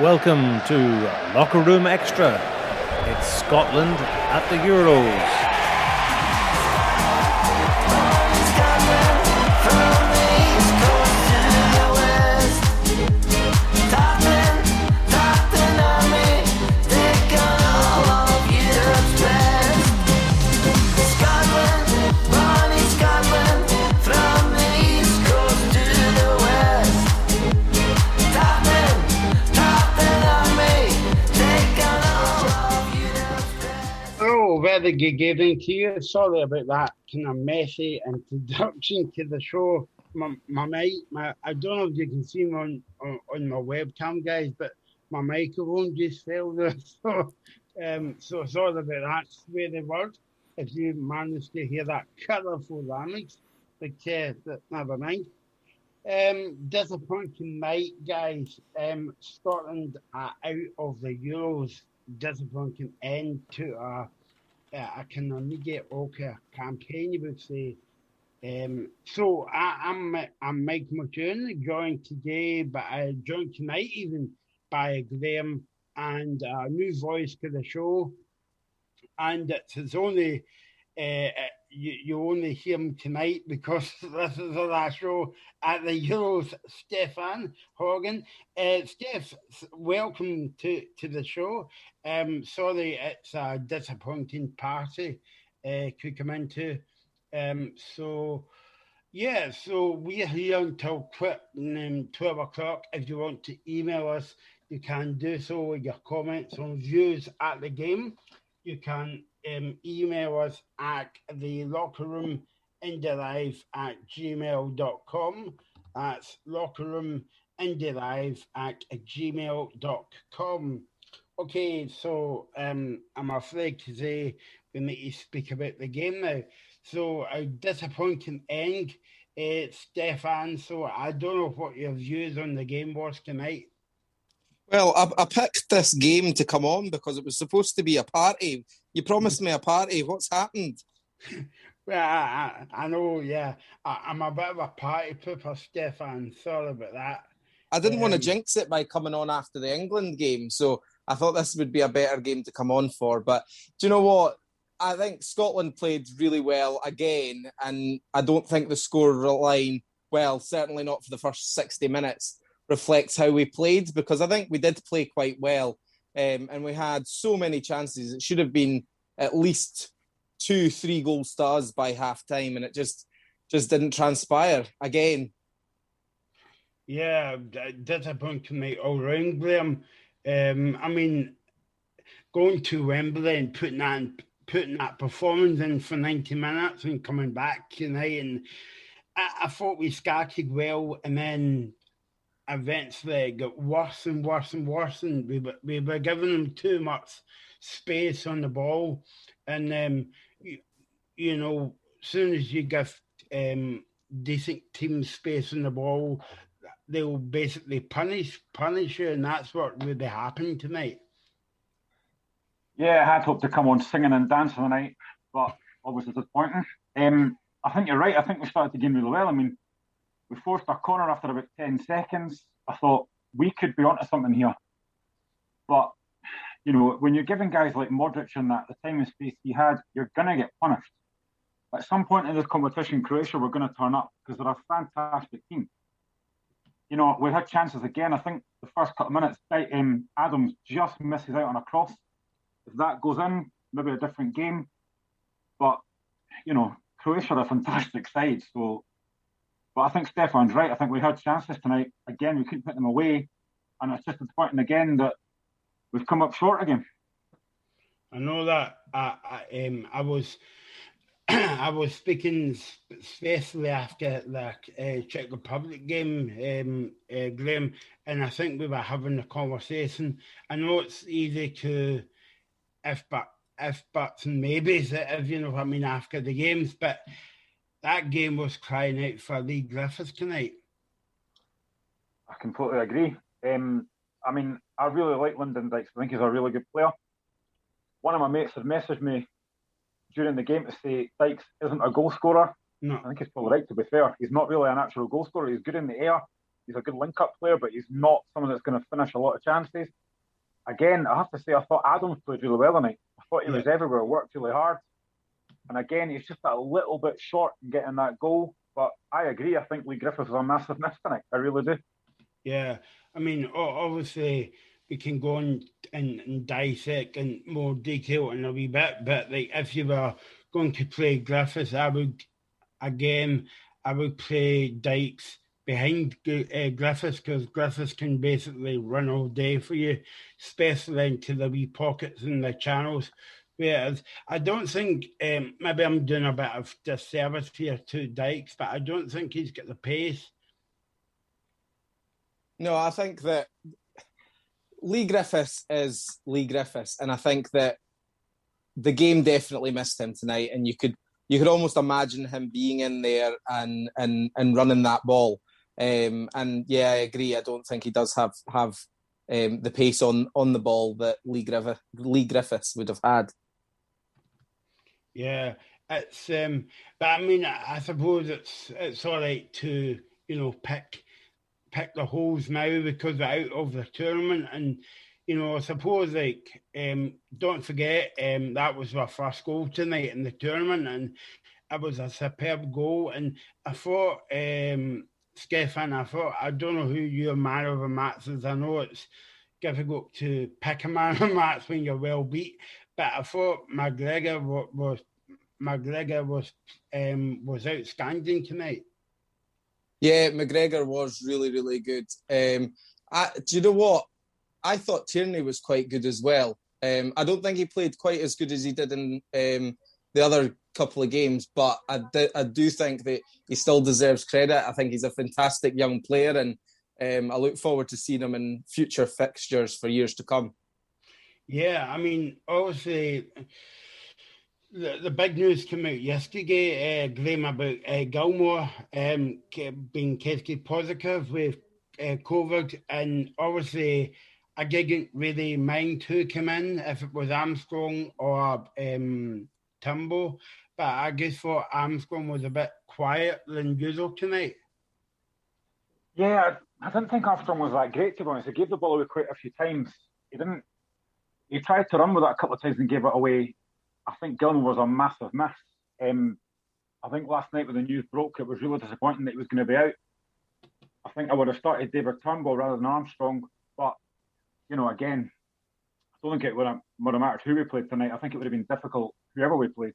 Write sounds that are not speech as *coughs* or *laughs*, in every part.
Welcome to Locker Room Extra. It's Scotland at the Euros. Evening to you. Sorry about that kind of messy introduction to the show. My, my mic, my, I don't know if you can see me on, on, on my webcam, guys, but my microphone just *laughs* there. So, um, so sorry about that sweary word. If you managed to hear that colourful language, but uh, never mind. Um, disappointing night, guys. Um, Scotland are out of the Euros. Disappointing end to a I can only get okay campaign, would say. Um, so I, am I'm, I'm Mike McEwen, joined today, but I joined tonight even by Graham and a new voice to the show. And it's only uh, you, you only hear him tonight because *laughs* this is the last show at the Euros. Stefan Horgan, uh, Steph, welcome to, to the show. Um, sorry, it's a disappointing party uh, to come into. Um, so yeah, so we're here until um, 12 o'clock. If you want to email us, you can do so with your comments on views at the game. You can um, email us at the locker room live at gmail.com. That's locker room live at gmail.com. Okay, so um, I'm afraid to say we need to speak about the game now. So a disappointing end, uh, Stefan. So I don't know what your views on the game was tonight. Well, I, I, picked this game to come on because it was supposed to be a party. You promised me a party. What's happened? *laughs* Well, I, I, know, yeah. I, am a bit of a party pooper, Stefan. Sorry about that. I didn't um, want to jinx it by coming on after the England game, so I thought this would be a better game to come on for. But do you know what? I think Scotland played really well again, and I don't think the score line, well, certainly not for the first 60 minutes, reflects how we played because I think we did play quite well um, and we had so many chances. It should have been at least two, three goal stars by half time, and it just just didn't transpire again. Yeah, disappointing me all round, Graham. Um, I mean, going to Wembley and putting that putting that performance in for ninety minutes and coming back tonight, and I, I thought we started well, and then eventually got worse and worse and worse, and we were, we were giving them too much space on the ball. And, um, you, you know, as soon as you give um, decent teams space on the ball, they'll basically punish punish you, and that's what really happened tonight. Yeah, I had hoped to come on singing and dancing tonight, but obviously disappointing. Um, I think you're right. I think we started the game really well. I mean, we forced a corner after about 10 seconds. I thought we could be onto something here. But, you know, when you're giving guys like Modric and that the time and space he had, you're going to get punished. At some point in this competition, Croatia were going to turn up because they're a fantastic team. You know, we had chances again. I think the first couple of minutes, um, Adams just misses out on a cross. If that goes in, maybe a different game. But, you know, Croatia are a fantastic side. So but I think Stefan's right. I think we had chances tonight. Again, we couldn't put them away. And it's just disappointing again that we've come up short again. I know that. I, I, um, I was *clears throat* I was speaking especially after the uh, Czech Republic game, um, uh, Graham, and I think we were having a conversation. I know it's easy to if but if buts and maybes, if you know what I mean, after the games, but that game was crying out for Leigh Griffiths tonight. I completely agree. Um, I mean, I really like Lyndon Dykes. I think he's a really good player. One of my mates had messaged me during the game to say Dykes isn't a goal scorer. No. I think he's probably right, to be fair. He's not really a natural goal scorer. He's good in the air. he's a good link-up player, but he's not someone that's going to finish a lot of chances. Again, I have to say, I thought Adams played really well tonight. I thought he yeah. was everywhere, worked really hard. And again, he's just a little bit short in getting that goal. But I agree. I think Leigh Griffiths was a massive miss tonight. I really do. Yeah. I mean, obviously, we can go on and, and dissect in more detail in a wee bit. But like, if you were going to play Griffiths, I would, again, I would play Dykes behind uh, Griffiths because Griffiths can basically run all day for you, especially into the wee pockets and the channels. Whereas I don't think, um, maybe I'm doing a bit of disservice here to Dykes, but I don't think he's got the pace. No, I think that Leigh Griffiths is Leigh Griffiths, and I think that the game definitely missed him tonight, and you could you could almost imagine him being in there and and and running that ball. Um, and yeah, I agree. I don't think he does have have um, the pace on on the ball that Lee, Griffith, Leigh Griffiths would have had. Yeah, it's um, but I mean, I suppose it's it's all right to you know pick pick the holes now because they're out of the tournament, and you know I suppose like um, don't forget um, that was our first goal tonight in the tournament, and it was a superb goal, and I thought. Um, Stefan, I thought I don't know who your man of the match is. I know it's difficult to pick a man of the match when you're well beat, but I thought McGregor was McGregor was um, was outstanding tonight. Yeah, McGregor was really really good. Um, I, do you know what? I thought Tierney was quite good as well. Um, I don't think he played quite as good as he did in um, the other couple of games, but I do, I do think that he still deserves credit. I think he's a fantastic young player, and um, I look forward to seeing him in future fixtures for years to come. Yeah, I mean, obviously, the, the big news came out yesterday, uh, Graham, about uh, Gilmour um, being tested positive with uh, COVID, and obviously, I didn't really mind who came in, if it was Armstrong or um, Timbo, but I just thought Armstrong was a bit quiet than usual tonight. Yeah, I didn't think Armstrong was that great, to be honest. He gave the ball away quite a few times. He didn't he tried to run with it a couple of times and gave it away. I think Gilmour was a massive miss. Um, I think last night when the news broke, it was really disappointing that he was going to be out. I think I would have started David Turnbull rather than Armstrong, but you know, again, I don't think it would have, would have mattered who we played tonight. I think it would have been difficult whoever we played.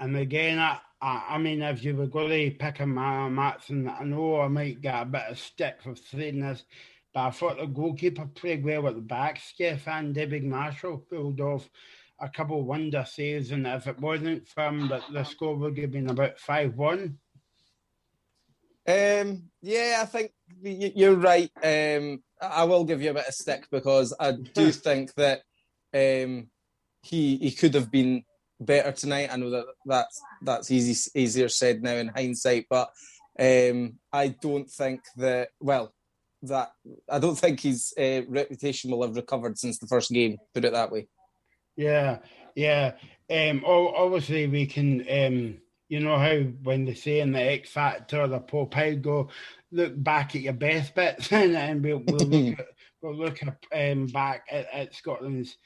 And again, I, I, mean, if you were going to pick a match, and I know I might get a bit of stick for saying this, but I thought the goalkeeper played well at the back. Stefan David Marshall pulled off a couple of wonder saves, and if it wasn't for him, but the score would have been about 5 1. Um, yeah, I think you're right. Um, I will give you a bit of stick because I do *laughs* think that um, he he could have been better tonight. I know that that's that's easy easier said now in hindsight, but um, I don't think that well that I don't think his uh, reputation will have recovered since the first game. Put it that way. Yeah, yeah. Um, obviously, we can. Um, you know how when they say in the X Factor, the Popeye go look back at your best bits, *laughs* and, and we'll, we'll look *laughs* at we'll look at, um, back at, at, Scotland's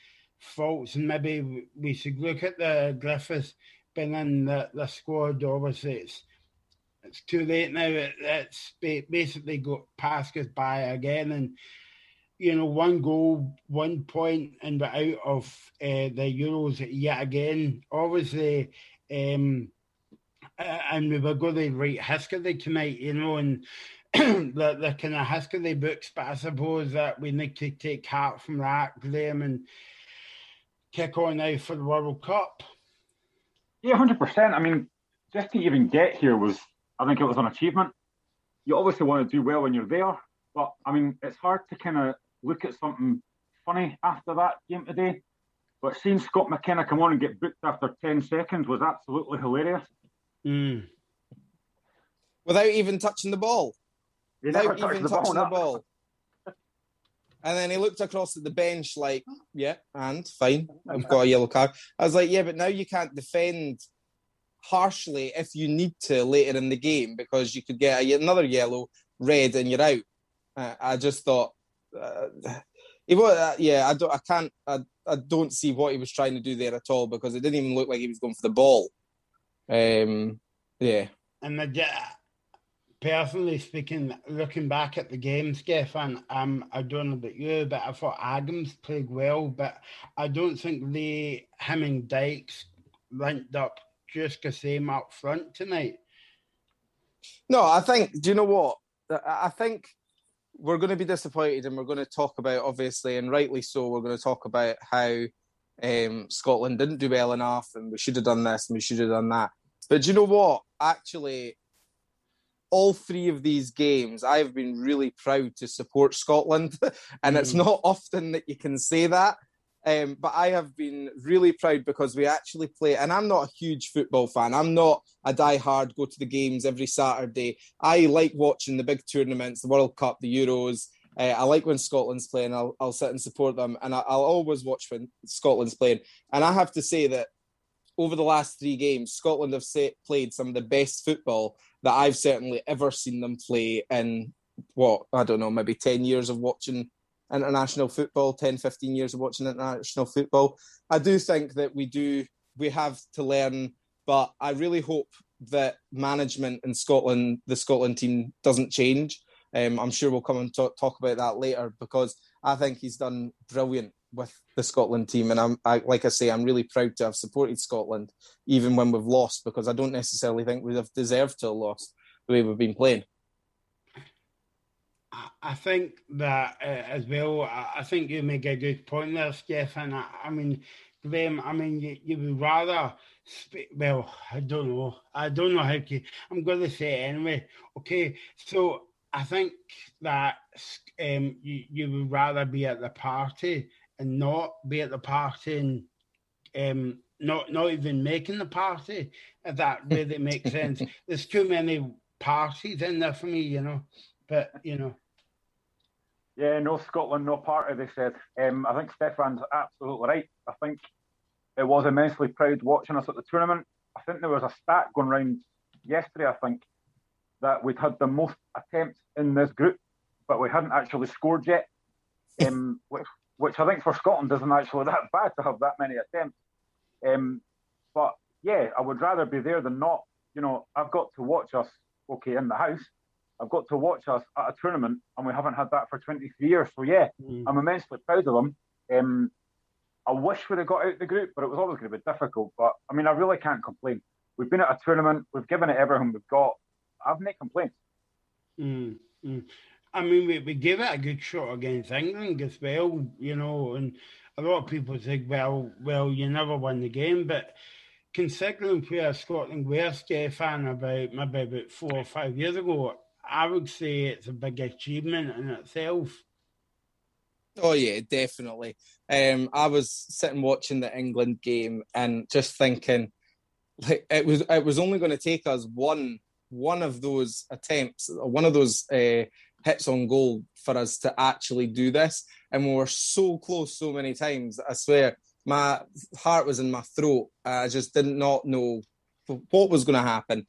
faults, and maybe we should look at the Griffiths being in the, the squad. Obviously, it's it's too late now. It, it's basically got passed us by again, and you know, one goal, one point, and we're out of uh, the Euros yet again. Obviously, um, and we were going to write history tonight, you know, and *clears throat* the, the kind of history books, but I suppose that we need to take heart from that, Graham, and kick on now for the World Cup. Yeah, hundred percent. I mean, just to even get here was I think it was an achievement. You obviously want to do well when you're there, but I mean, it's hard to kind of look at something funny after that game today. But seeing Scott McKenna come on and get booked after 10 seconds was absolutely hilarious. Mm. Without even touching the ball. He Without even the touching ball, the ball. And then he looked across at the bench like, yeah, and fine, I've got a yellow card. I was like, yeah, but now you can't defend harshly if you need to later in the game because you could get another yellow red and you're out. Uh, I just thought, uh, *sighs* he was, uh, yeah, I don't, I can't, I, I don't see what he was trying to do there at all because it didn't even look like he was going for the ball. Um, yeah. And the, personally speaking, looking back at the game, Stefan, um, I don't know about you, but I thought Adams played well, but I don't think they, him and Dykes linked up just the same up front tonight. No, I think, do you know what? I think we're going to be disappointed and we're going to talk about, obviously, and rightly so, we're going to talk about how um, Scotland didn't do well enough and we should have done this and we should have done that. But do you know what? Actually, all three of these games, I've been really proud to support Scotland. *laughs* and mm. it's not often that you can say that. Um, but I have been really proud because we actually play, and I'm not a huge football fan. I'm not a die-hard, go to the games every Saturday. I like watching the big tournaments, the World Cup, the Euros. Uh, I like when Scotland's playing. I'll, I'll sit and support them, and I, will always watch when Scotland's playing. And I have to say that over the last three games, Scotland have played some of the best football that I've certainly ever seen them play in what I don't know, maybe 10 years of watching international football, 10, 15 years of watching international football. I do think that we do, we have to learn, but I really hope that management in Scotland, the Scotland team, doesn't change. Um, I'm sure we'll come and talk, talk about that later because I think he's done brilliant with the Scotland team, and I'm I, like I say, I'm really proud to have supported Scotland even when we've lost because I don't necessarily think we have deserved to have lost the way we've been playing. I think that uh, as well. I think you make a good point there, Stefan. I, I mean, Graham. I mean, you, you would rather. Speak, well, I don't know. I don't know how to. I'm going to say anyway. Okay, so I think that um, you you would rather be at the party and not be at the party and um, not not even making the party. If that really makes *laughs* sense. There's too many parties in there for me, you know. But you know. Yeah, no Scotland, no party. They said. Um, I think Stefan's absolutely right. I think it was immensely proud watching us at the tournament. I think there was a stat going around yesterday. I think that we'd had the most attempts in this group, but we hadn't actually scored yet. *laughs* Um, which which I think for Scotland isn't actually *laughs* that bad to have that many attempts. Um, but yeah, I would rather be there than not. You know, I've got to watch us, okay, in the house. I've got to watch us at a tournament, and we haven't had that for 23 years. So yeah, mm. I'm immensely proud of them. Um, I wish we'd have got out the group, but it was always going to be difficult. But I mean, I really can't complain. We've been at a tournament, we've given it everything we've got. I've no complaints. Mm, mm. I mean, we, we gave it a good shot against England as well, you know, and a lot of people think, well, well, you never won the game, but considering where Scotland were, Stefan, about maybe about four or five years ago, I would say it's a big achievement in itself. Oh yeah, definitely. Um, I was sitting watching the England game and just thinking, like it was it was only going to take us one one of those attempts, one of those uh, hits on goal for us to actually do this. And we were so close so many times. I swear, my heart was in my throat. I just did not know what was going to happen.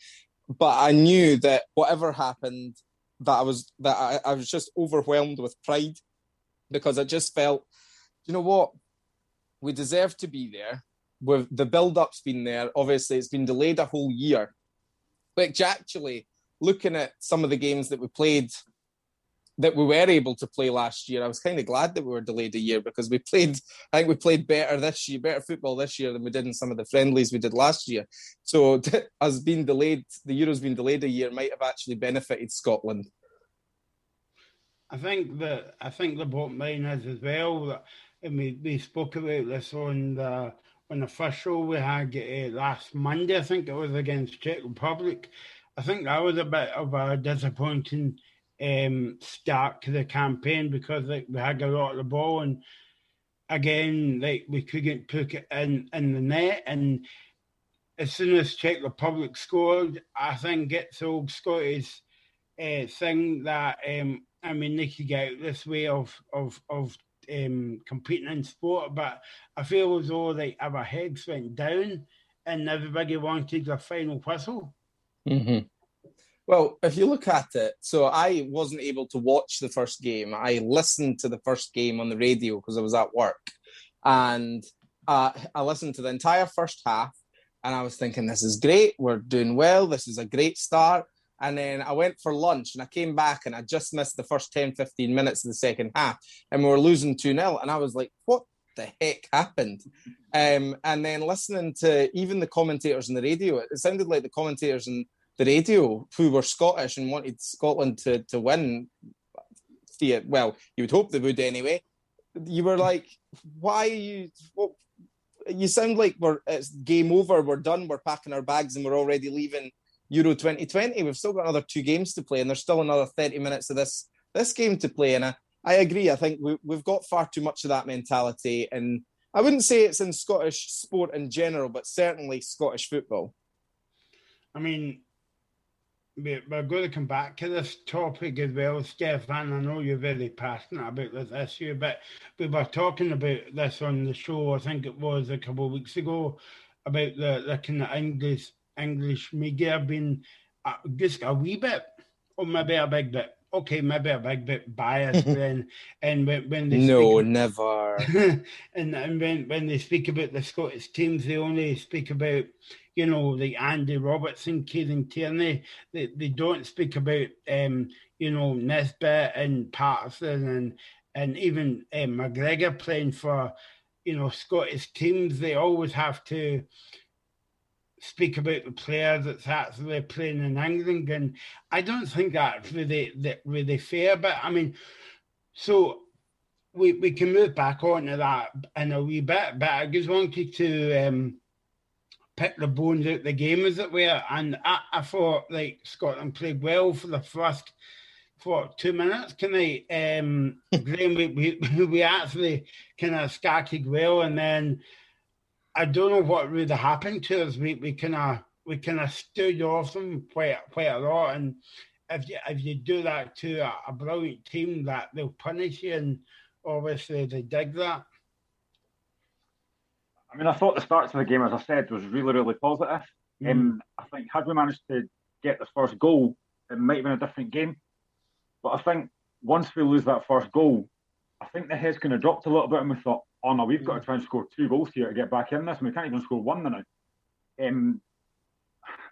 But I knew that whatever happened, that I was that I, I was just overwhelmed with pride because I just felt, you know what, we deserve to be there. With the build-up's been there. Obviously, it's been delayed a whole year, which actually, looking at some of the games that we played that we were able to play last year. I was kind of glad that we were delayed a year because we *laughs* played. I think we played better this year, better football this year than we did in some of the friendlies we did last year. So *laughs* us being delayed, the Euros being delayed a year might have actually benefited Scotland. I think that I think the bottom line is as well that and we, we spoke about this on the on the first show we had uh, last Monday. I think it was against Czech Republic. I think that was a bit of a disappointing um, start to the campaign because like we had a lot of the ball and again like we couldn't put it in in the net and as soon as Czech Republic scored, I think it's old Scottish uh, thing that um, I mean they could get this way of of of um, competing in sport, but I feel as though like our heads went down and everybody wanted a final whistle. Mm-hmm. Well, if you look at it, so I wasn't able to watch the first game. I listened to the first game on the radio because I was at work, and uh, I listened to the entire first half, and I was thinking, "This is great. We're doing well. This is a great start." And then I went for lunch and I came back and I just missed the first 10, 15 minutes of the second half, and we were losing 2 0. And I was like, "What the heck happened?" Um, and then listening to even the commentators on the radio, it sounded like the commentators and the radio who were Scottish and wanted Scotland to to win. Well, you would hope they would anyway. You were like, why are you? You sound like we're it's game over. We're done. We're packing our bags and we're already leaving Euro 2020. We've still got another two games to play, and there's still another 30 minutes of this this game to play. And I, I agree. I think we, we've got far too much of that mentality, and I wouldn't say it's in Scottish sport in general, but certainly Scottish football. I mean, we're, going to come back to this topic as well, Stefan. I know you're very passionate about this issue, but we were talking about this on the show. I think it was a couple of weeks ago about the, the kind of English English media being uh, just a wee bit, or maybe a big bit. Okay, maybe a big bit biased *laughs* then, and when, when they no, speak, never, *laughs* and and when when they speak about the Scottish teams, they only speak about you know, the Andy Robertson, Kieran Tierney. They, they don't speak about, um, you know, Nisbet and Patterson and and even um, McGregor playing for, you know, Scottish teams. They always have to speak about the player that's actually playing in England, and I don't think that's really that really fair. But I mean, so we we can move back onto that in a wee bit. But I just wanted to um, pick the bones out the game, as it were. And I, I thought like Scotland played well for the first for two minutes. Can I, um, *laughs* Graham, we, we, *laughs* we actually kind of started well, and then I don't know what really happened to us. We we kind of we kind of stood off them quite quite a lot, and if you if you do that to a, a brilliant team, that they'll punish you, and obviously they dig that. I mean, I thought the start to the game, as I said, was really, really positive. Mm. Um, I think had we managed to get the first goal, it might have been a different game. But I think once we lose that first goal, I think the head's kind of dropped a little bit, and we thought, oh no, we've got to try and score two goals here to get back in this, and we can't even score one now. Um,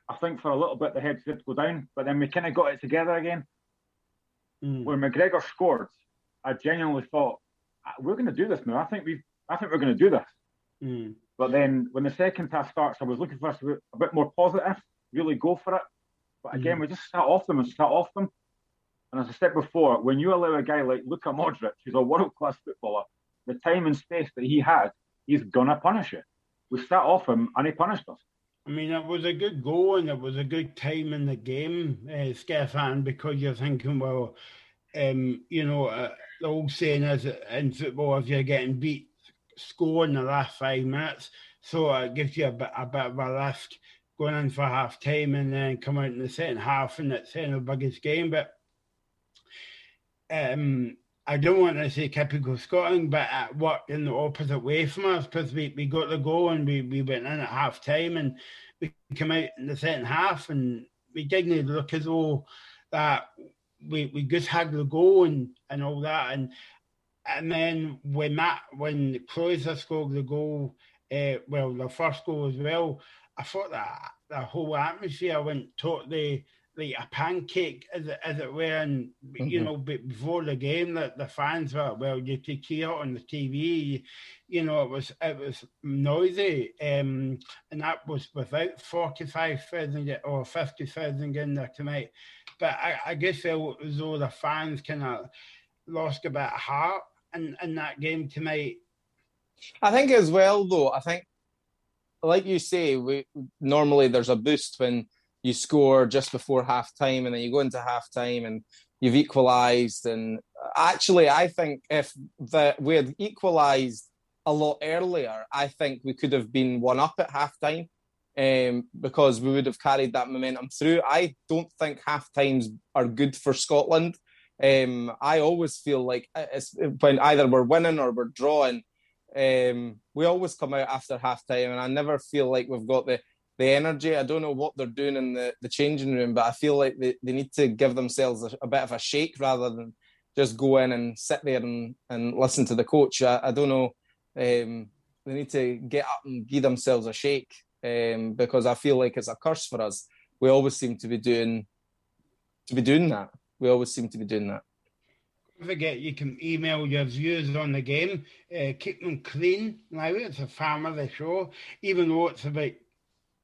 I think for a little bit the heads did go down, but then we kind of got it together again. Mm. When McGregor scored, I genuinely thought ah, we're going to do this now. I think we, I think we're going to do this. Mm. But then when the second half starts, I was looking for us to be a bit more positive, really go for it. But again, mm. we just sat off them and sat off them. And as I said before, when you allow a guy like Luka Modric, who's a world class footballer, the time and space that he had, he's gonna punish it. We sat off him and he punished us. I mean, it was a good goal and it was a good time in the game, uh, Stefan, because you're thinking, well, um, you know, uh, the old saying is in football, if you're getting beat, score in the last five minutes. So it gives you a bit, a bit of a risk going in for half time and then come out in the second half and it's in the biggest game. But um, I don't want to say typical Scotland, but it worked in the opposite way from us because we, we got the goal and we, we went in at half time and we came out in the second half and we didn't look as though that we, we just had the goal and, and all that. And and then when that when Croatia scored the goal, uh, well, the first goal as well, I thought that the whole atmosphere went totally like a pancake, as it, as it were. And mm-hmm. you know, before the game, that the fans were well, you could hear it on the TV. You know, it was it was noisy, um, and that was without forty five thousand or fifty thousand in there tonight. But I, I guess it was all the fans kind of lost a bit of heart in, in that game tonight. I think as well, though, I think, like you say, we normally there's a boost when you score just before half time and then you go into half time and you've equalised. And actually, I think if the, we had equalised a lot earlier, I think we could have been one up at half time. Um, because we would have carried that momentum through. I don't think half times are good for Scotland. Um, I always feel like when either we're winning or we're drawing, um, we always come out after half time, and I never feel like we've got the the energy. I don't know what they're doing in the, the changing room, but I feel like they, they need to give themselves a, a bit of a shake rather than just go in and sit there and, and listen to the coach. I, I don't know. Um, they need to get up and give themselves a shake um, because I feel like it's a curse for us. We always seem to be doing to be doing that. We always seem to be doing that. Don't forget, you can email your views on the game. Uh, keep them clean. Now it's a family show, even though it's about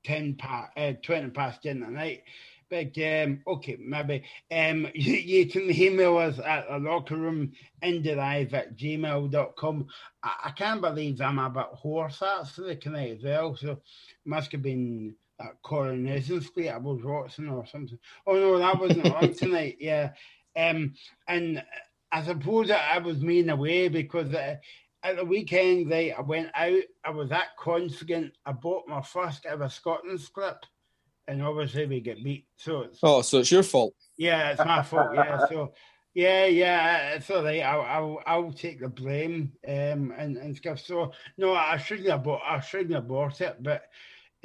ten past, uh, twenty past ten at night. But um, okay, maybe um, *laughs* you, you, can email us at the locker room inderive at gmail.com. I, I can't believe I'm a bit hoarse actually tonight as well. So must have been that Coronation Street I was watching or something. Oh no, that wasn't on *laughs* tonight. Yeah. Um, and I suppose I was mean away because uh, at the weekend, right, I went out. I was that confident. I bought my first ever Scotland slip, and obviously we get beat. So it's, oh, so it's your fault. Yeah, it's my fault. Yeah, so yeah, yeah, it's all right. I'll I'll, I'll take the blame um, and and stuff. So no, I shouldn't have bought. I shouldn't have bought it, but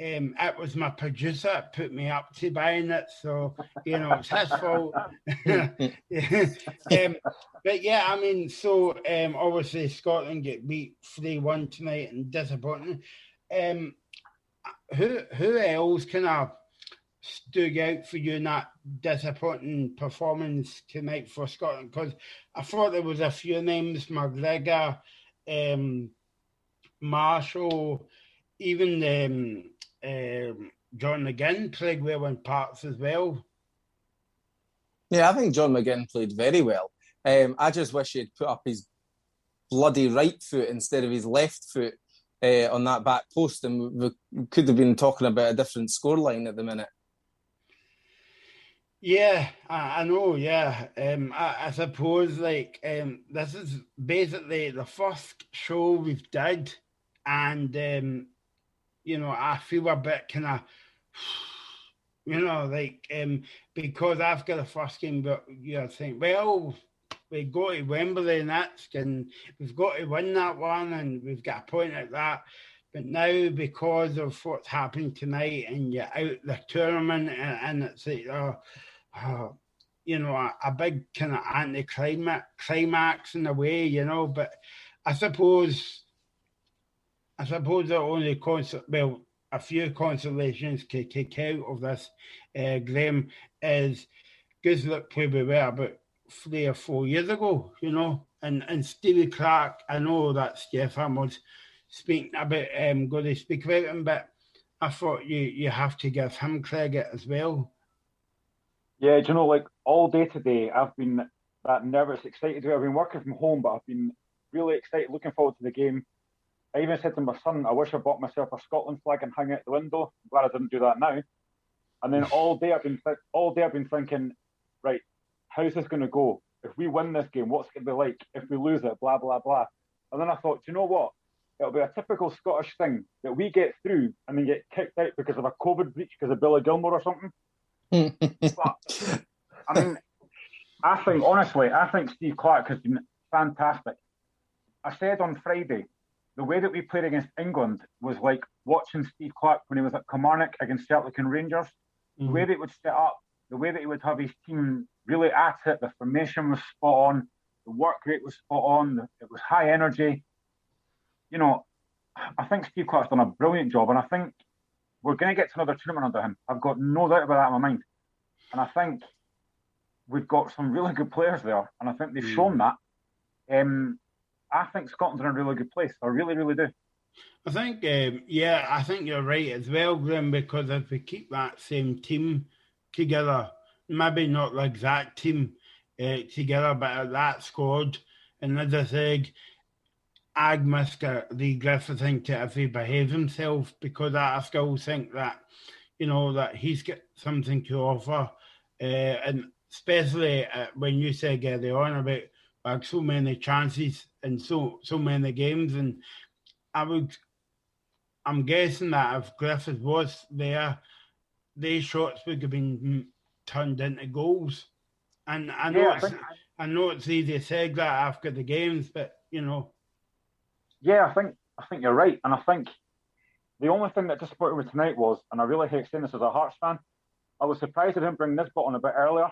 um, it was my producer that put me up to buying it, so you know it's his fault. *laughs* *laughs* um, but yeah, I mean, so um, obviously Scotland get beat three one tonight and disappointing. Um, who who else kind of stood out for you in that disappointing performance tonight for Scotland? Because I thought there was a few names: McGregor, um, Marshall, even. Um, um, John McGinn played well in parts as well. Yeah, I think John McGinn played very well. Um, I just wish he'd put up his bloody right foot instead of his left foot uh, on that back post, and we could have been talking about a different scoreline at the minute. Yeah, I, I know. Yeah, um, I, I, suppose like um, this is basically the first show we've did, and um, you know, I feel a bit kind of, *sighs* you know, like um, because after the first game, but you know, think, well, we go to Wembley next, and we've got to win that one, and we've got a point at that. But now, because of what's happened tonight, and you're out the tournament, and, and it's like, oh, oh, you know, a, a big kind of anti-climax climax in a way, you know. But I suppose I suppose the only consol well, a few consolations to take out of this, uh, Graham, is Guzelip played we were about three or four years ago, you know, and and Stevie Clarke, I know that Stefan was speaking about um going to speak about him, but I thought you you have to give him credit as well. Yeah, do you know, like all day today, I've been that nervous, excited. I've been working from home, but I've been really excited, looking forward to the game. I even said to my son, I wish I bought myself a Scotland flag and hung it out the window. I'm glad I didn't do that now. And then all day I've been th- all day I've been thinking, right, how's this going to go? If we win this game, what's it going to be like? If we lose it, blah blah blah. And then I thought, you know what? It'll be a typical Scottish thing that we get through and then get kicked out because of a COVID breach because of Billy Gilmour or something. but, I mean, I think honestly, I think Steve Clarke has been fantastic. I said on Friday the way that we played against England was like watching Steve Clarke when he was at Kilmarnock against Celtic and Rangers. Mm-hmm. The way that he would set up, the way that he would have his team really at it, the formation was spot on, the work rate was spot on, it was high energy. You know, I think Steve Clarke's done a brilliant job, and I think we're going to get to another tournament under him. I've got no doubt about that in my mind. And I think we've got some really good players there, and I think they've mm. shown that. Um, I think Scotland's in a really good place. I really, really do. I think, um, yeah, I think you're right as well, Graham, because if we keep that same team together, maybe not the exact team uh, together, but that squad, and as I said, I'd miss Leigh Griffiths to if he behaves himself because I still think that, you know, that he's got something to offer. Uh, and especially uh, when you said earlier on about like so many chances in so so many games, and I would, I'm guessing that if Griffiths was there, these shots would have been turned into goals. And I know yeah, it's, I, I know it's easy to say that after the games, but you know. Yeah, I think I think you're right, and I think the only thing that disappointed me tonight was, and I really hate saying this as a Hearts fan, I was surprised they didn't bring Nisbet on a bit earlier.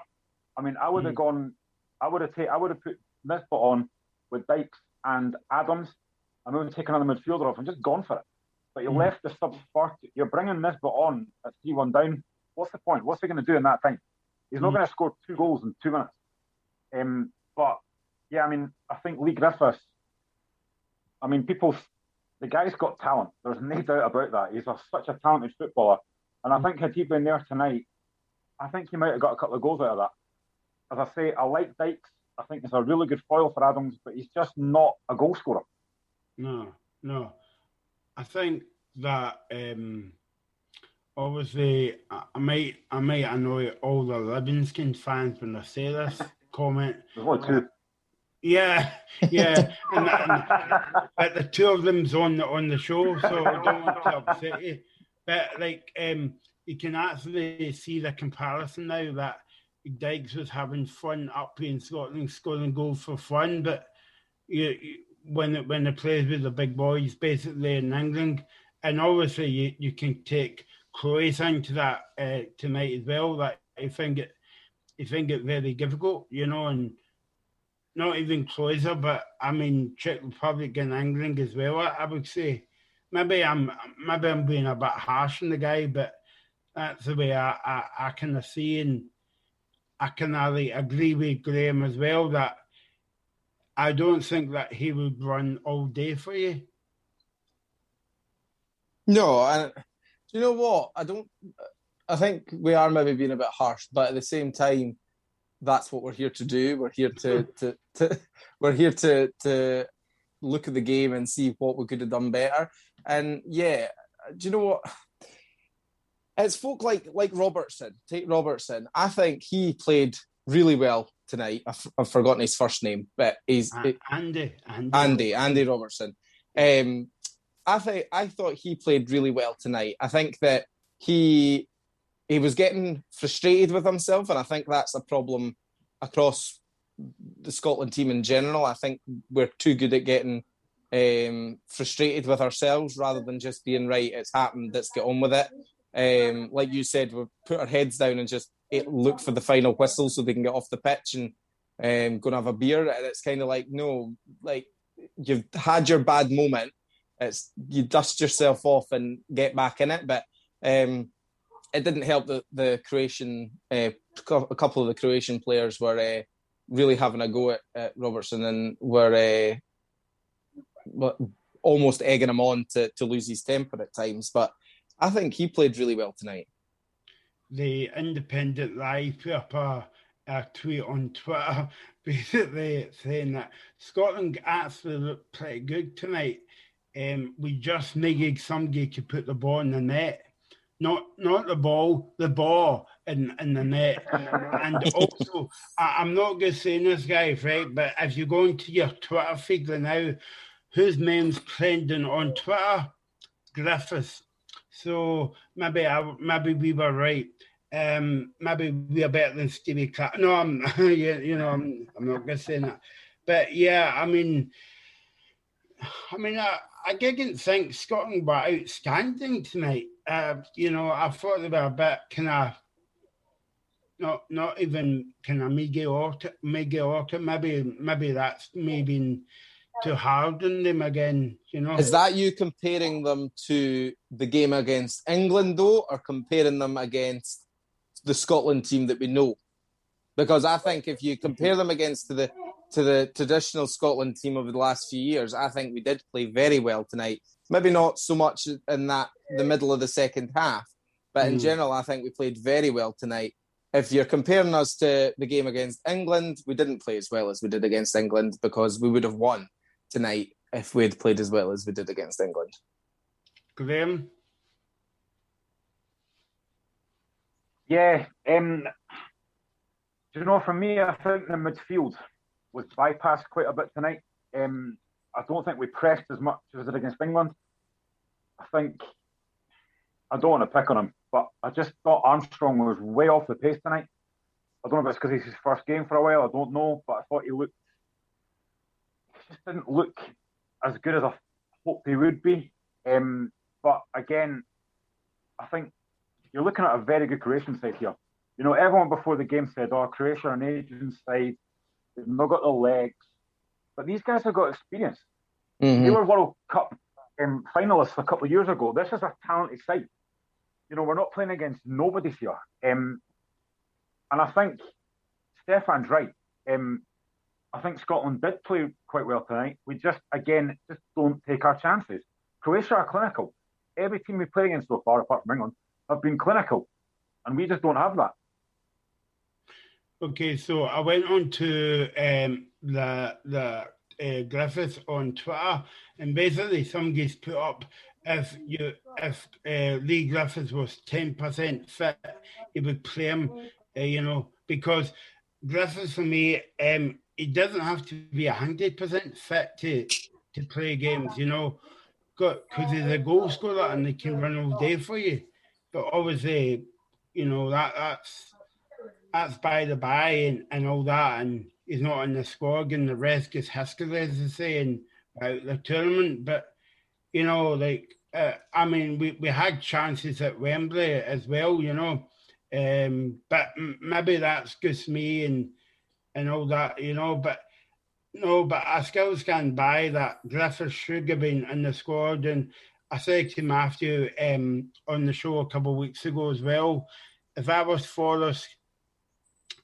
I mean, I would have mm. gone, I would have taken, I would have put Nisbet on with Dykes and Adams, and maybe taken another midfielder off and just gone for it. But you mm. left the subs first. You're bringing this but on at 3 1 down. What's the point? What's he going to do in that time? He's not mm. going to score two goals in two minutes. Um, but yeah, I mean, I think Leigh Griffiths. I mean, people, the guy's got talent. There's no doubt about that. He's a, such a talented footballer, and I think had he been there tonight, I think he might have got a couple of goals out of that. As I say, I like Dykes. I think he's a really good foil for Adams, but he's just not a goal scorer. No, no. I think that um, obviously I might I might annoy all the Livingston fans when I say this *laughs* comment. There's two. Yeah, yeah, and, and, *laughs* but the two of them's on the on the show, so I don't want to upset you. But like, um, you can actually see the comparison now that Dykes was having fun up in Scotland, scoring goals for fun, but you, you when it, when it plays with the big boys, basically in England, and obviously you, you can take Croatia into that uh, tonight as well. That I think it, I think it very difficult, you know, and not even Croatia, but I mean Czech Republic and England as well. I, I would say maybe I'm maybe I'm being a bit harsh on the guy, but that's the way I I, I kind of see and I can really agree with Graham as well that I don't think that he would run all day for you. No, and you know what? I don't. I think we are maybe being a bit harsh, but at the same time, that's what we're here to do. We're here to *laughs* to, to we're here to to look at the game and see what we could have done better. And yeah, do you know what? It's folk like like Robertson. Take Robertson. I think he played really well tonight. I've, I've forgotten his first name, but he's uh, Andy, Andy, Andy, Andy Robertson. Um, I think I thought he played really well tonight. I think that he he was getting frustrated with himself, and I think that's a problem across the Scotland team in general. I think we're too good at getting um, frustrated with ourselves rather than just being right. It's happened. Let's get on with it. Um, like you said, we put our heads down and just look for the final whistle so they can get off the pitch and um, go and have a beer. And it's kind of like, no, like you've had your bad moment. It's you dust yourself off and get back in it. But um, it didn't help that the Croatian, uh, a couple of the Croatian players were uh, really having a go at, at Robertson and were uh, almost egging him on to, to lose his temper at times. But I think he played really well tonight the Independent Live put up a, a tweet on Twitter *laughs* basically saying that Scotland actually looked pretty good tonight. Um, we just needed somebody to put the ball in the net. Not not the ball, the ball in, in the net. and *laughs* also, I, am not going to say this, guys, right? But if you go into your Twitter feed now, whose name's trending on Twitter? Griffiths. So maybe I, maybe we were right. Um, maybe we are better than Stevie. No, I'm *laughs* you, you know I'm, I'm not gonna say that. But yeah, I mean, I mean, I, I didn't think Scotland were outstanding tonight. Uh, you know, I thought they were a bit kind of not not even kind of mediocre, mediocre. Maybe maybe that's maybe to harden them again. You know, is that you comparing them to the game against England though, or comparing them against the Scotland team that we know? Because I think if you compare them against to the to the traditional Scotland team over the last few years, I think we did play very well tonight. Maybe not so much in that the middle of the second half, but in mm. general, I think we played very well tonight. If you're comparing us to the game against England, we didn't play as well as we did against England because we would have won tonight if we had played as well as we did against England. Graham? Yeah, um, do you know, for me, I think the midfield was bypassed quite a bit tonight. Um, I don't think we pressed as much as we did against England. I think I don't want to pick on him, but I just thought Armstrong was way off the pace tonight. I don't know if it's because it's his first game for a while. I don't know, but I thought he looked just didn't look as good as I hoped he would be. Um, But again, I think you're looking at a very good Croatian side here. You know, everyone before the game said, "Oh, Croatia an Asian side, they've not got the legs," but these guys have got experience. Mm-hmm. They were World Cup um, finalists a couple of years ago. This is a talented side. You know, we're not playing against nobody here. Um, and I think Stefan's right. Um, I think Scotland did play quite well tonight. We just, again, just don't take our chances. Croatia are clinical. Every team we play against so far, apart from England, have been clinical, and we just don't have that. Okay, so I went on to um, the the uh, Griffiths on Twitter, and basically somebody's put up if you if uh, Leigh Griffiths was ten percent fit, he would play him. Uh, you know, because Griffiths for me, um, he doesn't have to be hundred percent fit to to play games. You know, because he's a goal scorer and he can run all day for you. But obviously, you know that that's that's by the by and, and all that, and he's not in the squad, and the rest gets history, as they say, and about the tournament. But you know, like uh, I mean, we, we had chances at Wembley as well, you know. Um, but maybe that's just me and and all that, you know. But no, but I still stand by that Griffiths should have been in the squad. And I said to Matthew um, on the show a couple of weeks ago as well, if I was Forrest,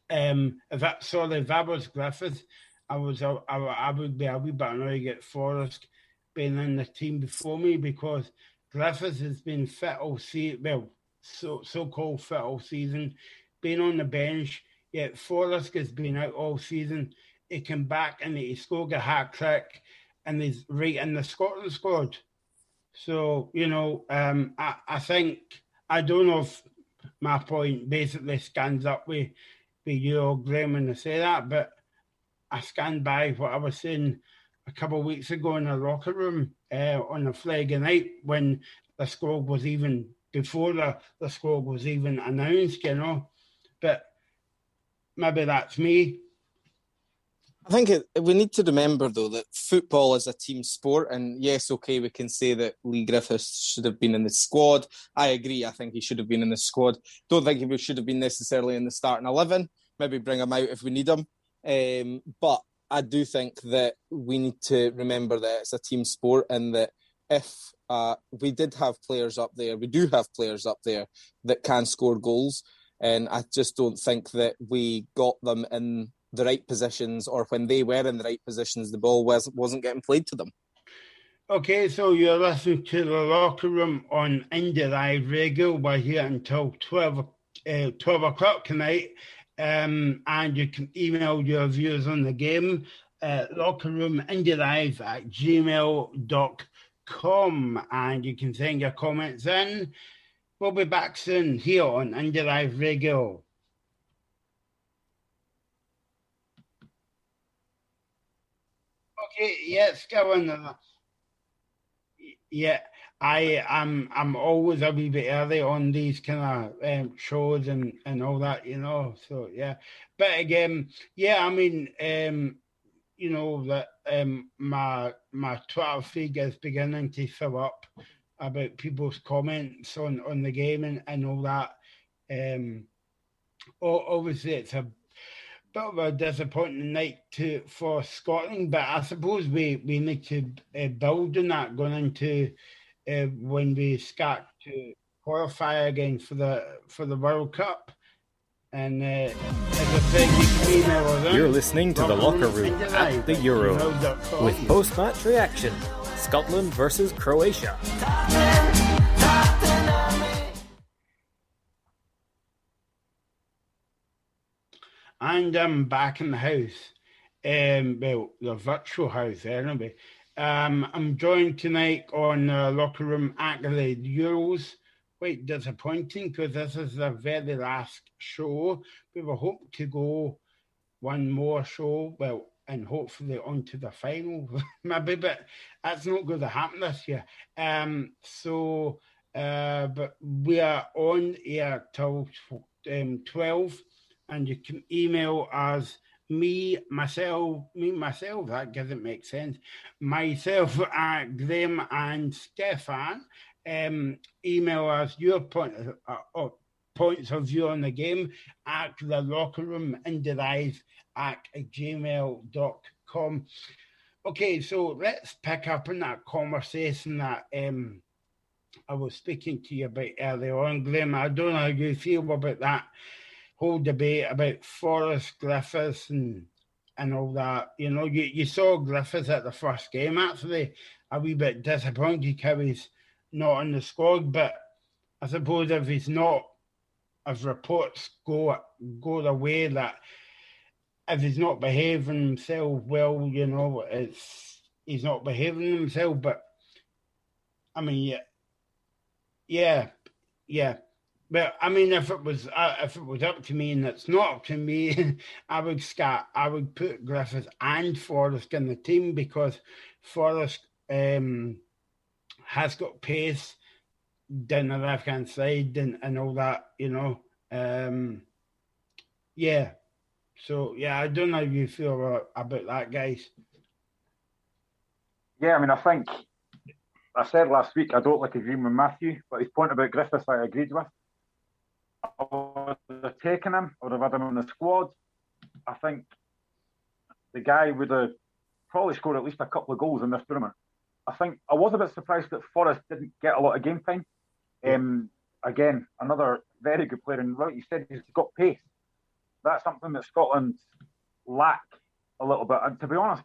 um, if that sorry, if that was Griffith, I was I, I, would be a wee bit annoyed to get Forrest being in the team before me because Griffith has been fit all season. Well, so so called fit all season, been on the bench. Yet Forrest has been out all season he came back and he scored a hat trick and he's right in the Scotland squad. So, you know, um, I, I think, I don't know if my point basically stands up with, with you or Graham when I say that, but I stand by what I was saying a couple of weeks ago in the locker room uh, on the flag night when the squad was even, before the, the squad was even announced, you know. But maybe that's me. I think it, we need to remember though that football is a team sport, and yes, okay, we can say that Leigh Griffiths should have been in the squad. I agree. I think he should have been in the squad. Don't think he should have been necessarily in the starting eleven. Maybe bring him out if we need him. Um, but I do think that we need to remember that it's a team sport, and that if uh, we did have players up there, we do have players up there that can score goals, and I just don't think that we got them in the right positions or when they were in the right positions, the ball was, wasn't getting played to them. Okay, so you're listening to the locker room on Indie Live Radio. We're here until 12, uh, 12 o'clock tonight. Um, and you can email your views on the game locker room indie live at gmail.com and you can send your comments in. We'll be back soon here on Indie Live Radio. okay, yes, Kevin. Yeah, I am. I'm always a wee bit early on these kind of um, shows and and all that, you know. So yeah, but again, yeah, I mean, um, you know that um, my my Twitter feed is beginning to fill up about people's comments on on the game and, and all that. Um, obviously, it's a bit of a disappointing night to for Scotland, but I suppose we, we need to uh, build on that going into uh, when we start to qualify again for the for the World Cup. And uh, You're listening to the locker room at the Euro with post-match reaction: Scotland versus Croatia. and I'm back in the house. Um, well, the virtual house anyway. Um, I'm joined tonight on uh, locker room accolade Euros. Quite disappointing because this is the very last show. We were hoping to go one more show, well, and hopefully on to the final, *laughs* maybe, but that's not going to happen this year. Um, so, uh, but we are on here till um, 12 and you can email us. Me myself me myself that doesn't make sense. Myself at graham and stefan um, email us your point of, uh, uh, points of view on the game at the locker room inderive at gmail.com. Okay, so let's pick up on that conversation that um, I was speaking to you about earlier on, Graham. I don't know how you feel about that whole debate about Forrest Griffiths and and all that. You know, you, you saw Griffiths at the first game. Actually, a wee bit disappointed how he's not on the squad, but I suppose if he's not, if reports go go the way that if he's not behaving himself well, you know, it's he's not behaving himself. But I mean, yeah, yeah, yeah. But I mean, if it was uh, if it was up to me, and it's not up to me, *laughs* I would scat. I would put Griffith and Forrest in the team because Forrest um, has got pace down the left hand side and, and all that, you know. Um, yeah. So yeah, I don't know how you feel about, about that, guys. Yeah, I mean, I think I said last week I don't like agreeing with Matthew, but his point about Griffiths I agreed with. I would have taken him, I would have had him in the squad. I think the guy would have probably scored at least a couple of goals in this tournament. I think I was a bit surprised that Forrest didn't get a lot of game time. Um, again, another very good player, and like you said, he's got pace. That's something that Scotland lack a little bit. And to be honest,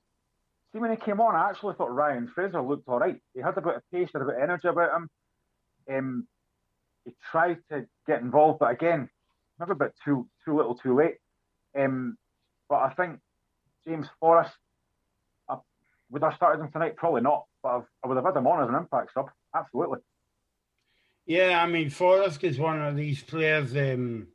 see when he came on, I actually thought Ryan Fraser looked all right. He had a bit of pace, had a bit of energy about him. Um, he tried to get involved, but again, maybe a bit too too little, too late. Um, but I think James Forrest, I, would I started him tonight? Probably not, but I've, I would have had him on as an impact sub. Absolutely. Yeah, I mean, Forrest is one of these players, um,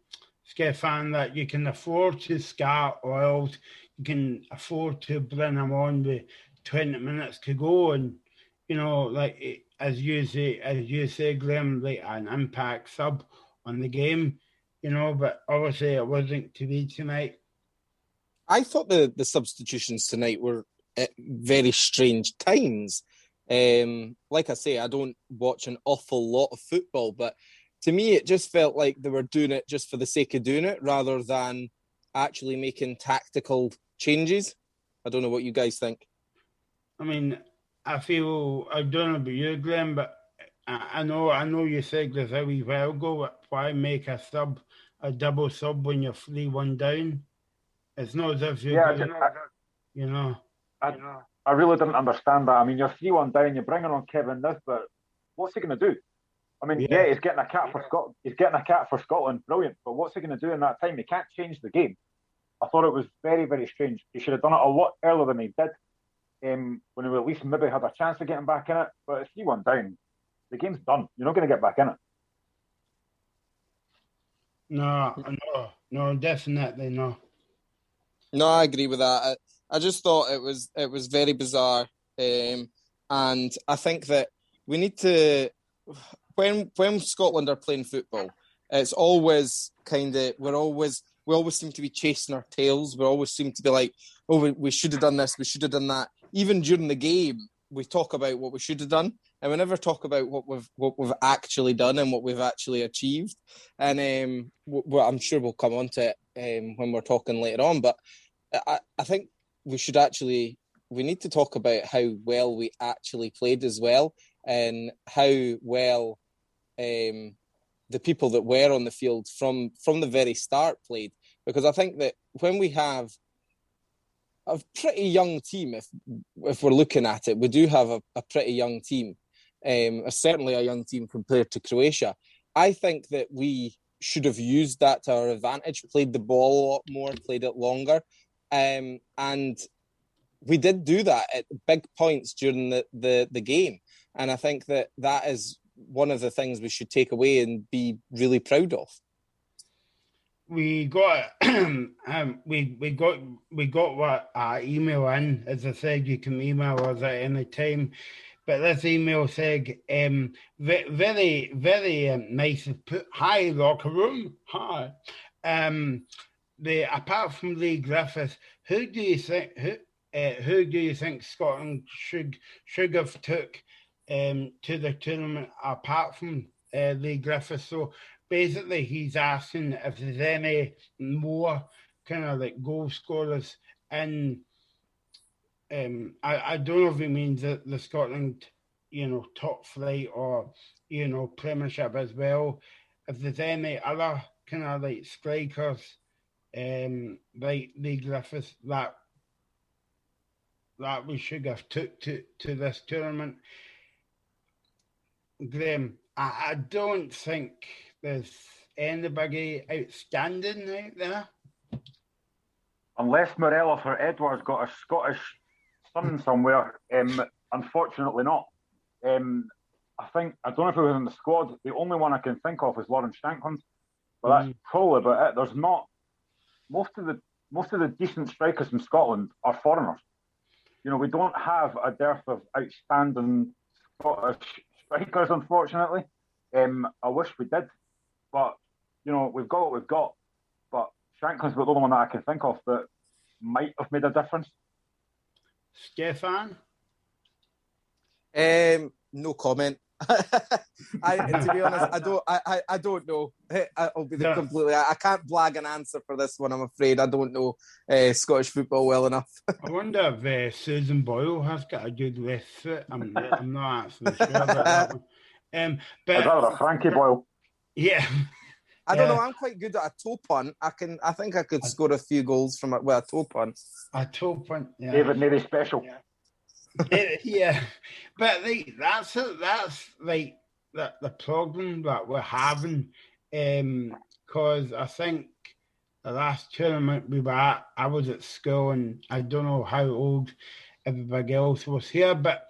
Stefan, that you can afford to scat oils. You can afford to bring him on with 20 minutes to go. And, you know, like as you say, as you say, Graham, like an impact sub on the game, you know, but obviously it wasn't to be tonight. I thought the, the substitutions tonight were at very strange times. Um, like I say, I don't watch an awful lot of football, but to me, it just felt like they were doing it just for the sake of doing it rather than actually making tactical changes. I don't know what you guys think. I mean, I feel I don't know about you, Glenn, but I know I know you said this a wee while ago. Why make a sub, a double sub when you're three one down? It's not as if you're, yeah, gonna, I, you know. I, I really didn't understand that. I mean, you're three one down, you're bringing on Kevin Nisbet. What's he going to do? I mean, yeah. yeah, he's getting a cap for Scotland. He's getting a cap for Scotland, brilliant. But what's he going to do in that time? He can't change the game. I thought it was very, very strange. He should have done it a lot earlier than he did um, when we at least maybe had a chance of getting back in it. But if you went down, the game's done. You're not going to get back in it. No, no, no, definitely no. No, I agree with that. I, I just thought it was it was very bizarre, um, and I think that we need to when when Scotland are playing football, it's always kind of we're always we always seem to be chasing our tails. We always seem to be like, oh, we, we should have done this, we should have done that, even during the game, we talk about what we should have done, and we never talk about what we've what we've actually done and what we've actually achieved. And um, I'm sure we'll come on to it um, when we're talking later on. But I, I think we should actually we need to talk about how well we actually played as well, and how well um, the people that were on the field from from the very start played. Because I think that when we have a pretty young team. If if we're looking at it, we do have a, a pretty young team, um, certainly a young team compared to Croatia. I think that we should have used that to our advantage, played the ball a lot more, played it longer, um, and we did do that at big points during the, the, the game. And I think that that is one of the things we should take away and be really proud of we got *clears throat* um, we we got we got what uh, email in. As I said, you can email us at any time. But this email said, um, very very um, nice. Hi locker room. Hi. Um, the apart from Leigh Griffiths, who do you think who uh, who do you think Scotland should should have took um, to the tournament apart from uh, Leigh Griffiths. So basically, he's asking if there's any more kind of like goal scorers in. Um, I, I don't know if he means that the Scotland, you know, top flight or you know Premiership as well. If there's any other kind of like strikers, um, like Leigh Griffiths that that we should have took to to this tournament. Graham, I, I don't think there's anybody outstanding out there. Unless Morelos or Edouard got a Scottish son somewhere, um, unfortunately not. Um, I think I don't know if he was in the squad. The only one I can think of is Lawrence Shankland, but mm. that's probably about it. There's not most of the most of the decent strikers in Scotland are foreigners. You know, we don't have a dearth of outstanding Scottish strikers, unfortunately. Um, I wish we did, but you know, we've got what we've got. But Shankland's the only one that I can think of that might have made a difference. Stefan? Um, no comment. I, to be honest, I don't. I, I, I don't know. *laughs* I'll be no. completely. I, I, can't blag an answer for this one. I'm afraid I don't know uh, Scottish football well enough. *laughs* I wonder if uh, Susan Boyle has got a good left foot. I'm, I'm not actually sure about that one. Um, but I'd rather Frankie Boyle. Yeah. *laughs* I don't know. I'm quite good at a toe punt. I can. I think I could score a few goals from a, well, a toe punt. A toe punt. Yeah. David maybe special. Yeah yeah, but like that's. That's like the the problem that we're having. Um, because I think the last tournament we were at, I was at school, and I don't know how old everybody else was here, but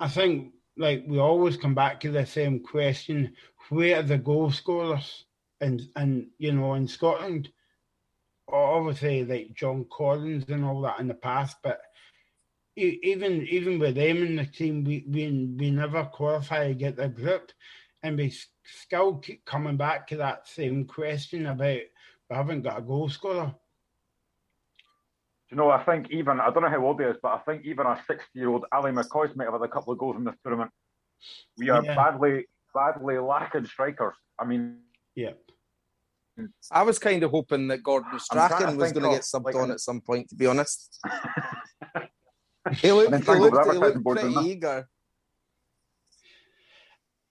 I think like we always come back to the same question: Where are the goal scorers? And and you know in Scotland, obviously like John Collins and all that in the past, but even even with them in the team, we we, we never qualify to get the group, and we still keep coming back to that same question about we haven't got a goal scorer. you know, I think even I don't know how old he is, but I think even our sixty-year-old Ally McCoist might have had a couple of goals in this tournament. We are yeah. badly badly lacking strikers. I mean, yeah. I was kind of hoping that Gordon Strachan was going to get subbed like, on at some point, to be honest. *laughs* He looked, he looked, he looked pretty eager.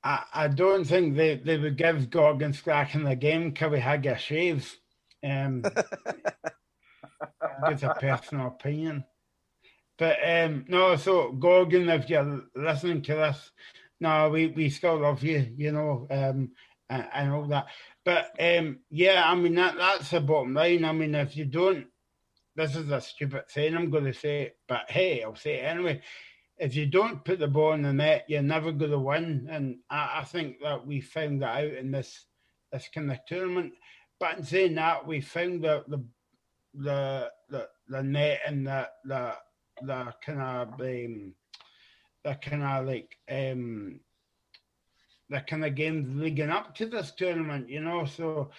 I, I don't think they, they would give Gordon Strachan the game because we had a shave. Um, *laughs* it's a personal opinion. But um, no, so Gordon, if you're listening to this, no, we, we still love you, you know, um, and, and all that. But um, yeah, I mean that that's the bottom line. I mean, if you don't this is a stupid thing I'm going to say, but hey, I'll say it anyway. If you don't put the ball in the net, you're never going to win, and I, I think that we found that out in this this kind of tournament. But in saying that, we found that the the the, the net and the the the kind of um, the kind of like um the kind of games leading up to this tournament, you know. So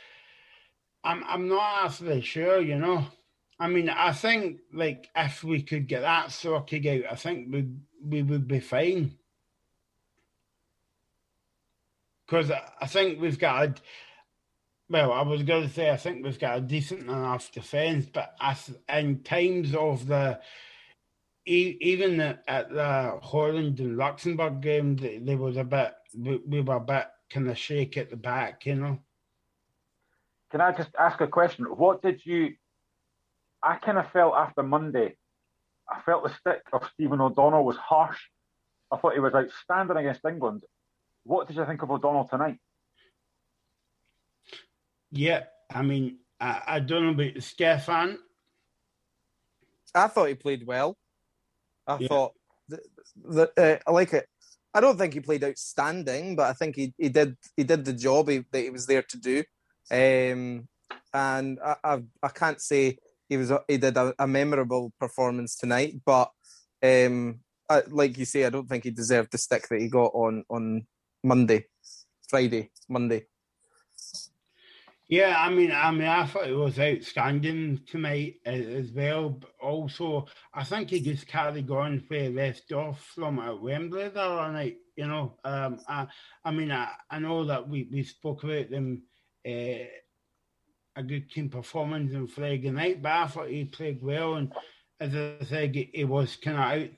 I'm I'm not actually sure, you know. I mean, I think like if we could get that sorted out, I think we we would be fine. Because I think we've got a, well, I was going to say I think we've got a decent enough defence, but as in times of the even at the Holland and Luxembourg game, they was a bit we, we were a bit kind of shake at the back, you know. Can I just ask a question? What did you I kind of felt after Monday, I felt the stick of Stephen O'Donnell was harsh. I thought he was outstanding against England. What did you think of O'Donnell tonight? Yeah, I mean, I, I don't know about Stefan. I thought he played well. I yeah. thought that uh, I like it. I don't think he played outstanding, but I think he, he did he did the job he, that he was there to do. Um, and I, I, I can't say he was he did a, a memorable performance tonight, but um, I, like you say, I don't think he deserved the stick that he got on on Monday, Friday, Monday. Yeah, I mean, I mean, I thought it was outstanding tonight as well. But also, I think he just carried on where he left off from at Wembley the other night. You know, um, I, I mean, I, I know that we, we spoke about them uh, a good team performance on Friday night, but I thought he played well. And as I said, he was kind of out.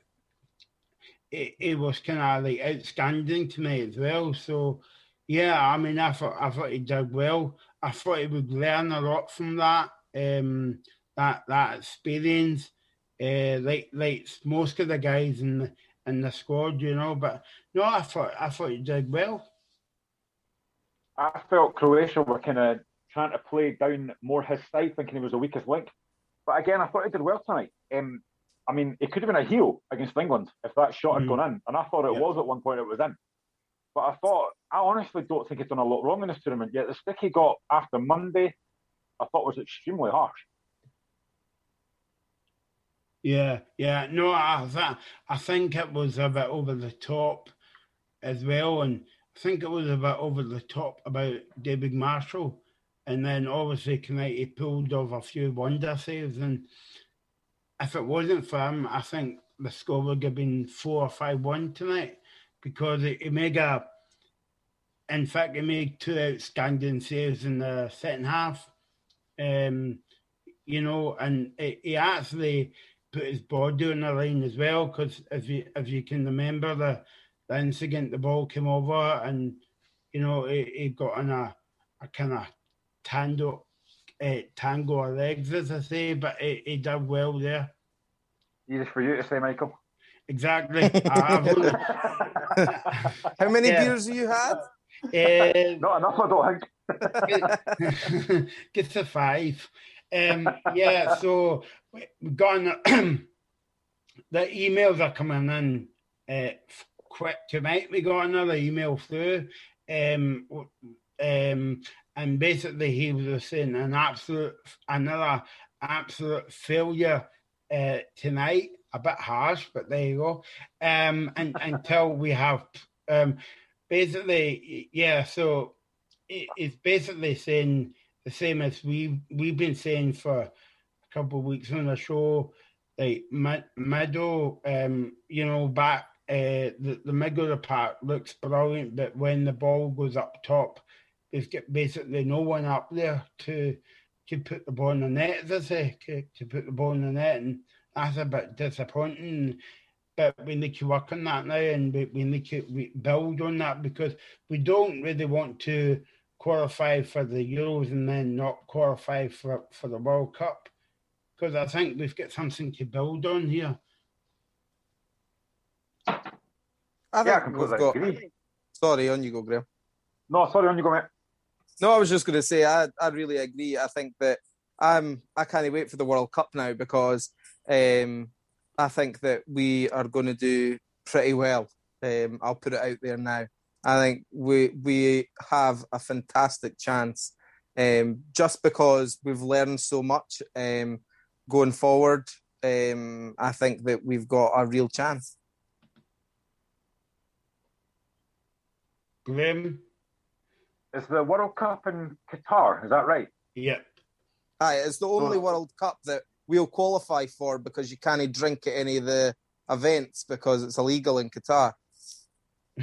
It, it was kind of like outstanding to me as well. So, yeah, I mean, I thought I thought he did well. I thought he would learn a lot from that um, that that experience, uh, like like most of the guys in the in the squad, you know. But no, I thought I thought he did well. I felt Croatia were kind of trying to play down more his side, thinking he was the weakest link. But again, I thought he did well tonight. Um, I mean, it could have been a heel against England if that shot had mm. gone in, and I thought it yeah. was at one point. It was in. But I thought, I honestly don't think he's done a lot wrong in this tournament. Yet the stick he got after Monday, I thought was extremely harsh. Yeah, yeah. No, I, th- I think it was a bit over the top as well. And I think it was a bit over the top about David Marshall. And then obviously he pulled off a few wonder saves. And if it wasn't for him, I think the score would have been four or five one tonight because he made a, in fact, he made two outstanding saves in the second half. Um, you know, and he actually put his body on the line as well because if you if you can remember the the incident, the ball came over and you know he, he got on a, a kind of tango uh, tango of legs, as I say, but he, he did well there. Easy for you to say, Michael. Exactly. *laughs* How many yeah. beers have you had? Uh, Not enough, I don't think. *laughs* get to five. Um, yeah, so we got on, *clears throat* the emails are coming in uh, quick tonight. We got another email through, um, um, and basically he was saying an absolute another absolute failure uh, tonight a bit harsh, but there you go. Um, and *laughs* until we have um, basically, yeah. So it, it's basically saying the same as we we've been saying for a couple of weeks on the show. Like middle, um, you know, back uh, the the middle of the park looks brilliant, but when the ball goes up top, there's basically no one up there to to put the ball in the net, as I say, to, to put the ball in the net, and that's a bit disappointing. But we need to work on that now and we, we need to build on that because we don't really want to qualify for the Euros and then not qualify for, for the World Cup. Because I think we've got something to build on here. I think yeah, we've got. Agree. Sorry, on you go, Graham. No, sorry, on you go, mate. No, I was just going to say I, I really agree. I think that I'm I can't wait for the World Cup now because um, I think that we are going to do pretty well. Um, I'll put it out there now. I think we we have a fantastic chance, um, just because we've learned so much um, going forward. Um, I think that we've got a real chance. Grim, is the World Cup in Qatar? Is that right? Yep. Aye, it's the only so, World Cup that we'll qualify for because you can't drink at any of the events because it's illegal in Qatar. *laughs*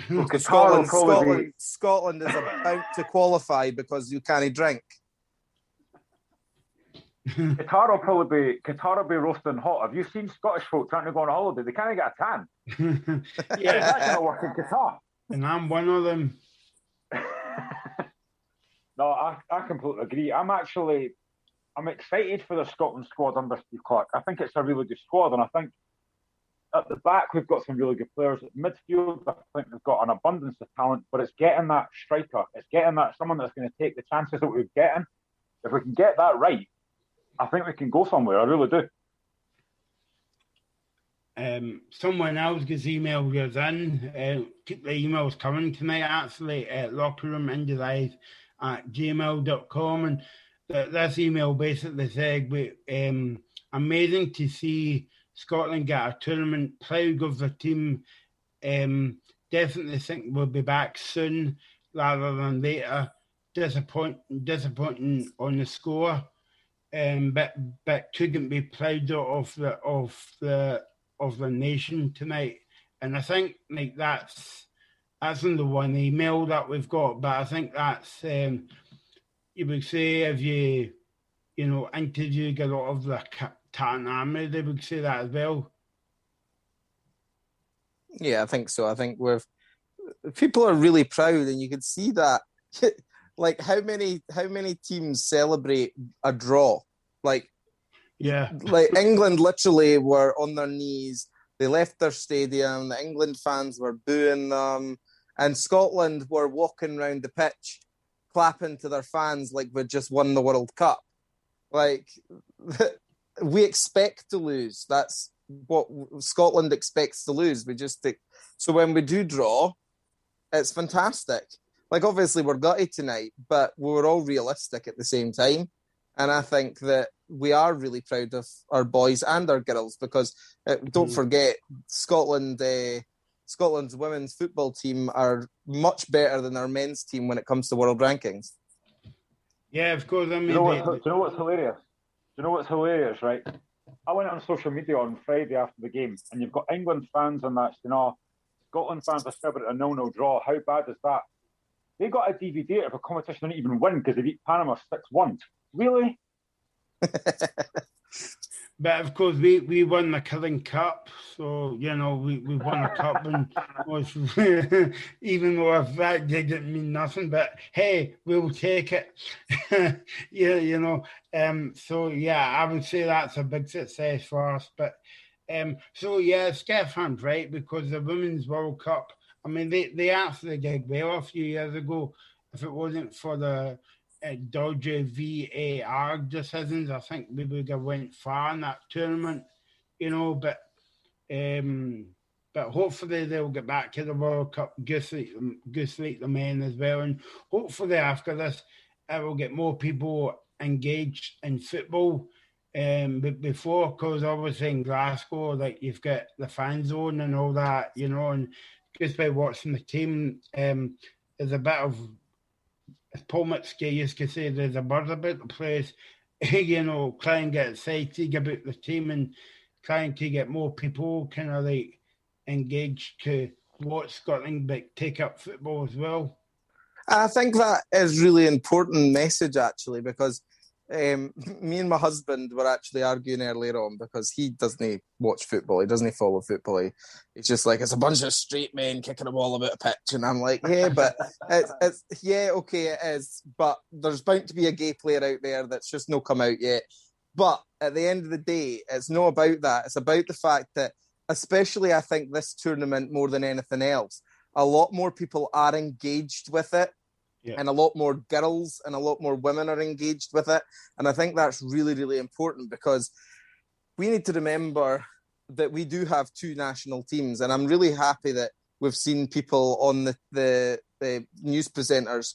Well, Qatar Scotland, Scotland, be... Scotland is about to qualify because you can't drink. *laughs* Qatar will probably be Qatar will be roasting hot. Have you seen Scottish folk trying to go on holiday? They can't get a tan. *laughs* yeah, that's not work in Qatar. And I'm one of them. No, I, I completely agree. I'm actually I'm excited for the Scotland squad under Steve Clarke. I think it's a really good squad, and I think at the back we've got some really good players. At midfield, I think we've got an abundance of talent, but it's getting that striker. It's getting that someone that's going to take the chances that we're getting. If we can get that right, I think we can go somewhere. I really do. Um, someone else gets email goes in. Uh, keep the emails coming tonight, actually, at lockerroomindielive at gmail.com. And this email basically said, um, amazing to see Scotland get a tournament. Proud of the team. Um, definitely think we'll be back soon rather than later. disappointing, disappointing on the score, um, but but couldn't be prouder of the of the of the nation tonight. And I think like that's that's in the one email that we've got, but I think that's um, you would say if you you know interview a lot of the Tartan Army, they would say that as well. Yeah, I think so. I think we've people are really proud, and you can see that. *laughs* like how many how many teams celebrate a draw? Like yeah, like England literally were on their knees. They left their stadium. The England fans were booing them, and Scotland were walking around the pitch, clapping to their fans like we'd just won the World Cup. Like *laughs* we expect to lose. That's what Scotland expects to lose. We just think so when we do draw, it's fantastic. Like obviously we're gutted tonight, but we were all realistic at the same time. And I think that we are really proud of our boys and our girls because uh, don't mm. forget Scotland. Uh, Scotland's women's football team are much better than our men's team when it comes to world rankings. Yeah, of course. I mean, do you know, what, do you know what's hilarious? Do you know what's hilarious, right? I went on social media on Friday after the game, and you've got England fans on that, you know, Scotland fans are celebrating a nil-nil draw. How bad is that? They got a DVD of a competition they didn't even win because they beat Panama 6-1. Really? *laughs* but of course, we, we won the Kirin Cup, so you know we, we won a cup, and *laughs* was *laughs* even though that didn't mean nothing, but hey, we'll take it. *laughs* yeah, you know. Um. So yeah, I would say that's a big success for us. But um. So yeah, Stefan's right because the Women's World Cup. I mean, they they actually did well a few years ago. If it wasn't for the uh, dodgy VAR decisions. I think we would have went far in that tournament, you know. But um, but hopefully they'll get back to the World Cup goose like, goose like the men as well, and hopefully after this, it will get more people engaged in football. Um, but before, because obviously in Glasgow, like you've got the fan zone and all that, you know, and just by watching the team, um, there's a bit of as Paul used to say, there's a buzz about the place. *laughs* you know, try and get excited about the team and trying to get more people kind of like engaged to watch Scotland but take up football as well. I think that is really important message actually because um, *laughs* me and my husband were actually arguing earlier on because he doesn't he watch football. He doesn't follow football. He, he's just like it's a bunch of straight men kicking a ball about a pitch, and I'm like, yeah, but *laughs* it's, it's yeah, okay, it is. But there's bound to be a gay player out there that's just no come out yet. But at the end of the day, it's not about that. It's about the fact that, especially, I think this tournament more than anything else, a lot more people are engaged with it yeah. and a lot more girls and a lot more women are engaged with it. And I think that's really, really important because we need to remember that we do have two national teams. And I'm really happy that we've seen people on the, the, the news presenters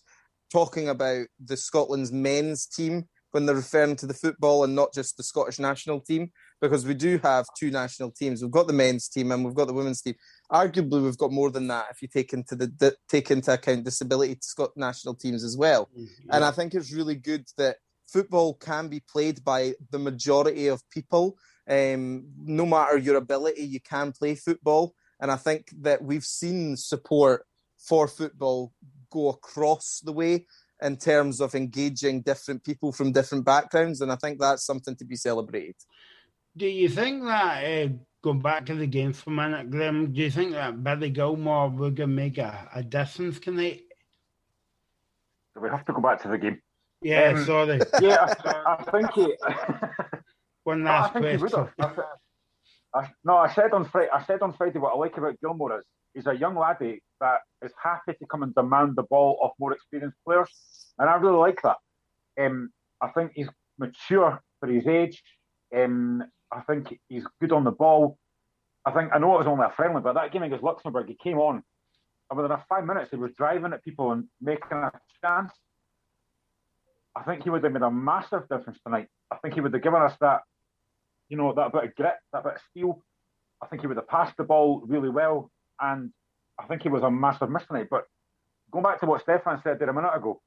talking about the Scotland's men's team when they're referring to the football and not just the Scottish national team, because we do have two national teams. We've got the men's team and we've got the women's team arguably we've got more than that if you take into the, the take into account disability Scott national teams as well. Mm-hmm. And I think it's really good that football can be played by the majority of people. Um, no matter your ability, you can play football. And I think that we've seen support for football go across the way in terms of engaging different people from different backgrounds. And I think that's something to be celebrated. Do you think that uh, going back to the game for a minute, Graham, do you think that Billy Gilmour would make a, a difference tonight? We have to go back to the game. Yeah, um, sorry. *laughs* Yeah, I, I think he. *laughs* One last no, question. I, no, I said on Friday. I said on Friday what I like about Gilmour is he's a young laddie that is happy to come and demand the ball of more experienced players, and I really like that. Um, I think he's mature for his age. Um, I think he's good on the ball. I think I know it was only a friendly, but that game against Luxembourg, he came on, and within five minutes, he was driving at people and making a chance. I think he would have made a massive difference tonight. I think he would have given us that, you know, that bit of grit, that bit of steel. I think he would have passed the ball really well, and I think he was a massive miss tonight. But going back to what Stefan said there a minute ago,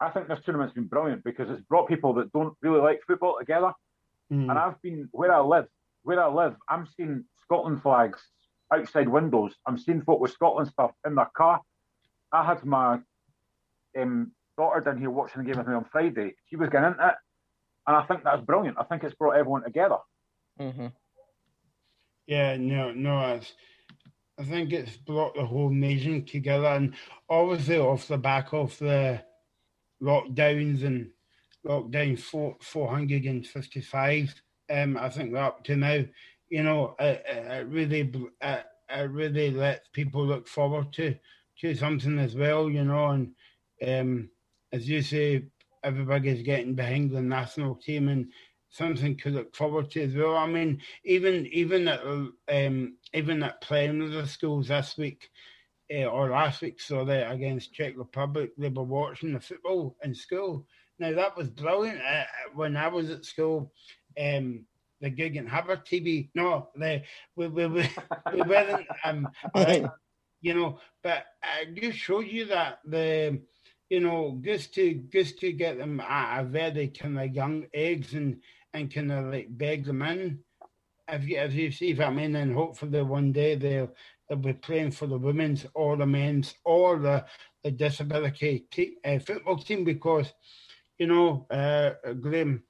I think this tournament's been brilliant because it's brought people that don't really like football together. Mm. And I've been where I live, where I live, I'm seeing Scotland flags outside windows. I'm seeing folk with Scotland stuff in their car. I had my um, daughter down here watching the game with me on Friday. She was getting into it, and I think that's brilliant. I think it's brought everyone together. Mm-hmm. Yeah, no, no, it's, I think it's brought the whole nation together, and obviously off the back of the lockdowns and lockdown four four hundred and fifty five. Um, I think we're up to now. You know, it, it really it, it really lets people look forward to to something as well. You know, and um, as you say, everybody's getting behind the national team and something to look forward to as well. I mean, even even at um, even at playing with the schools this week uh, or last week, so that against Czech Republic, they were watching the football in school. Now that was brilliant. Uh, when I was at school, um, the gig and have TV. No, they we we we, we weren't. Um, *laughs* you know, but I just showed you that the you know, just to just to get them at a very kind of young eggs and and kind of like beg them in. If you if you see what I mean, and hopefully one day they'll they'll be playing for the women's or the men's or the the disability te- uh, football team because, you know, uh, Graham.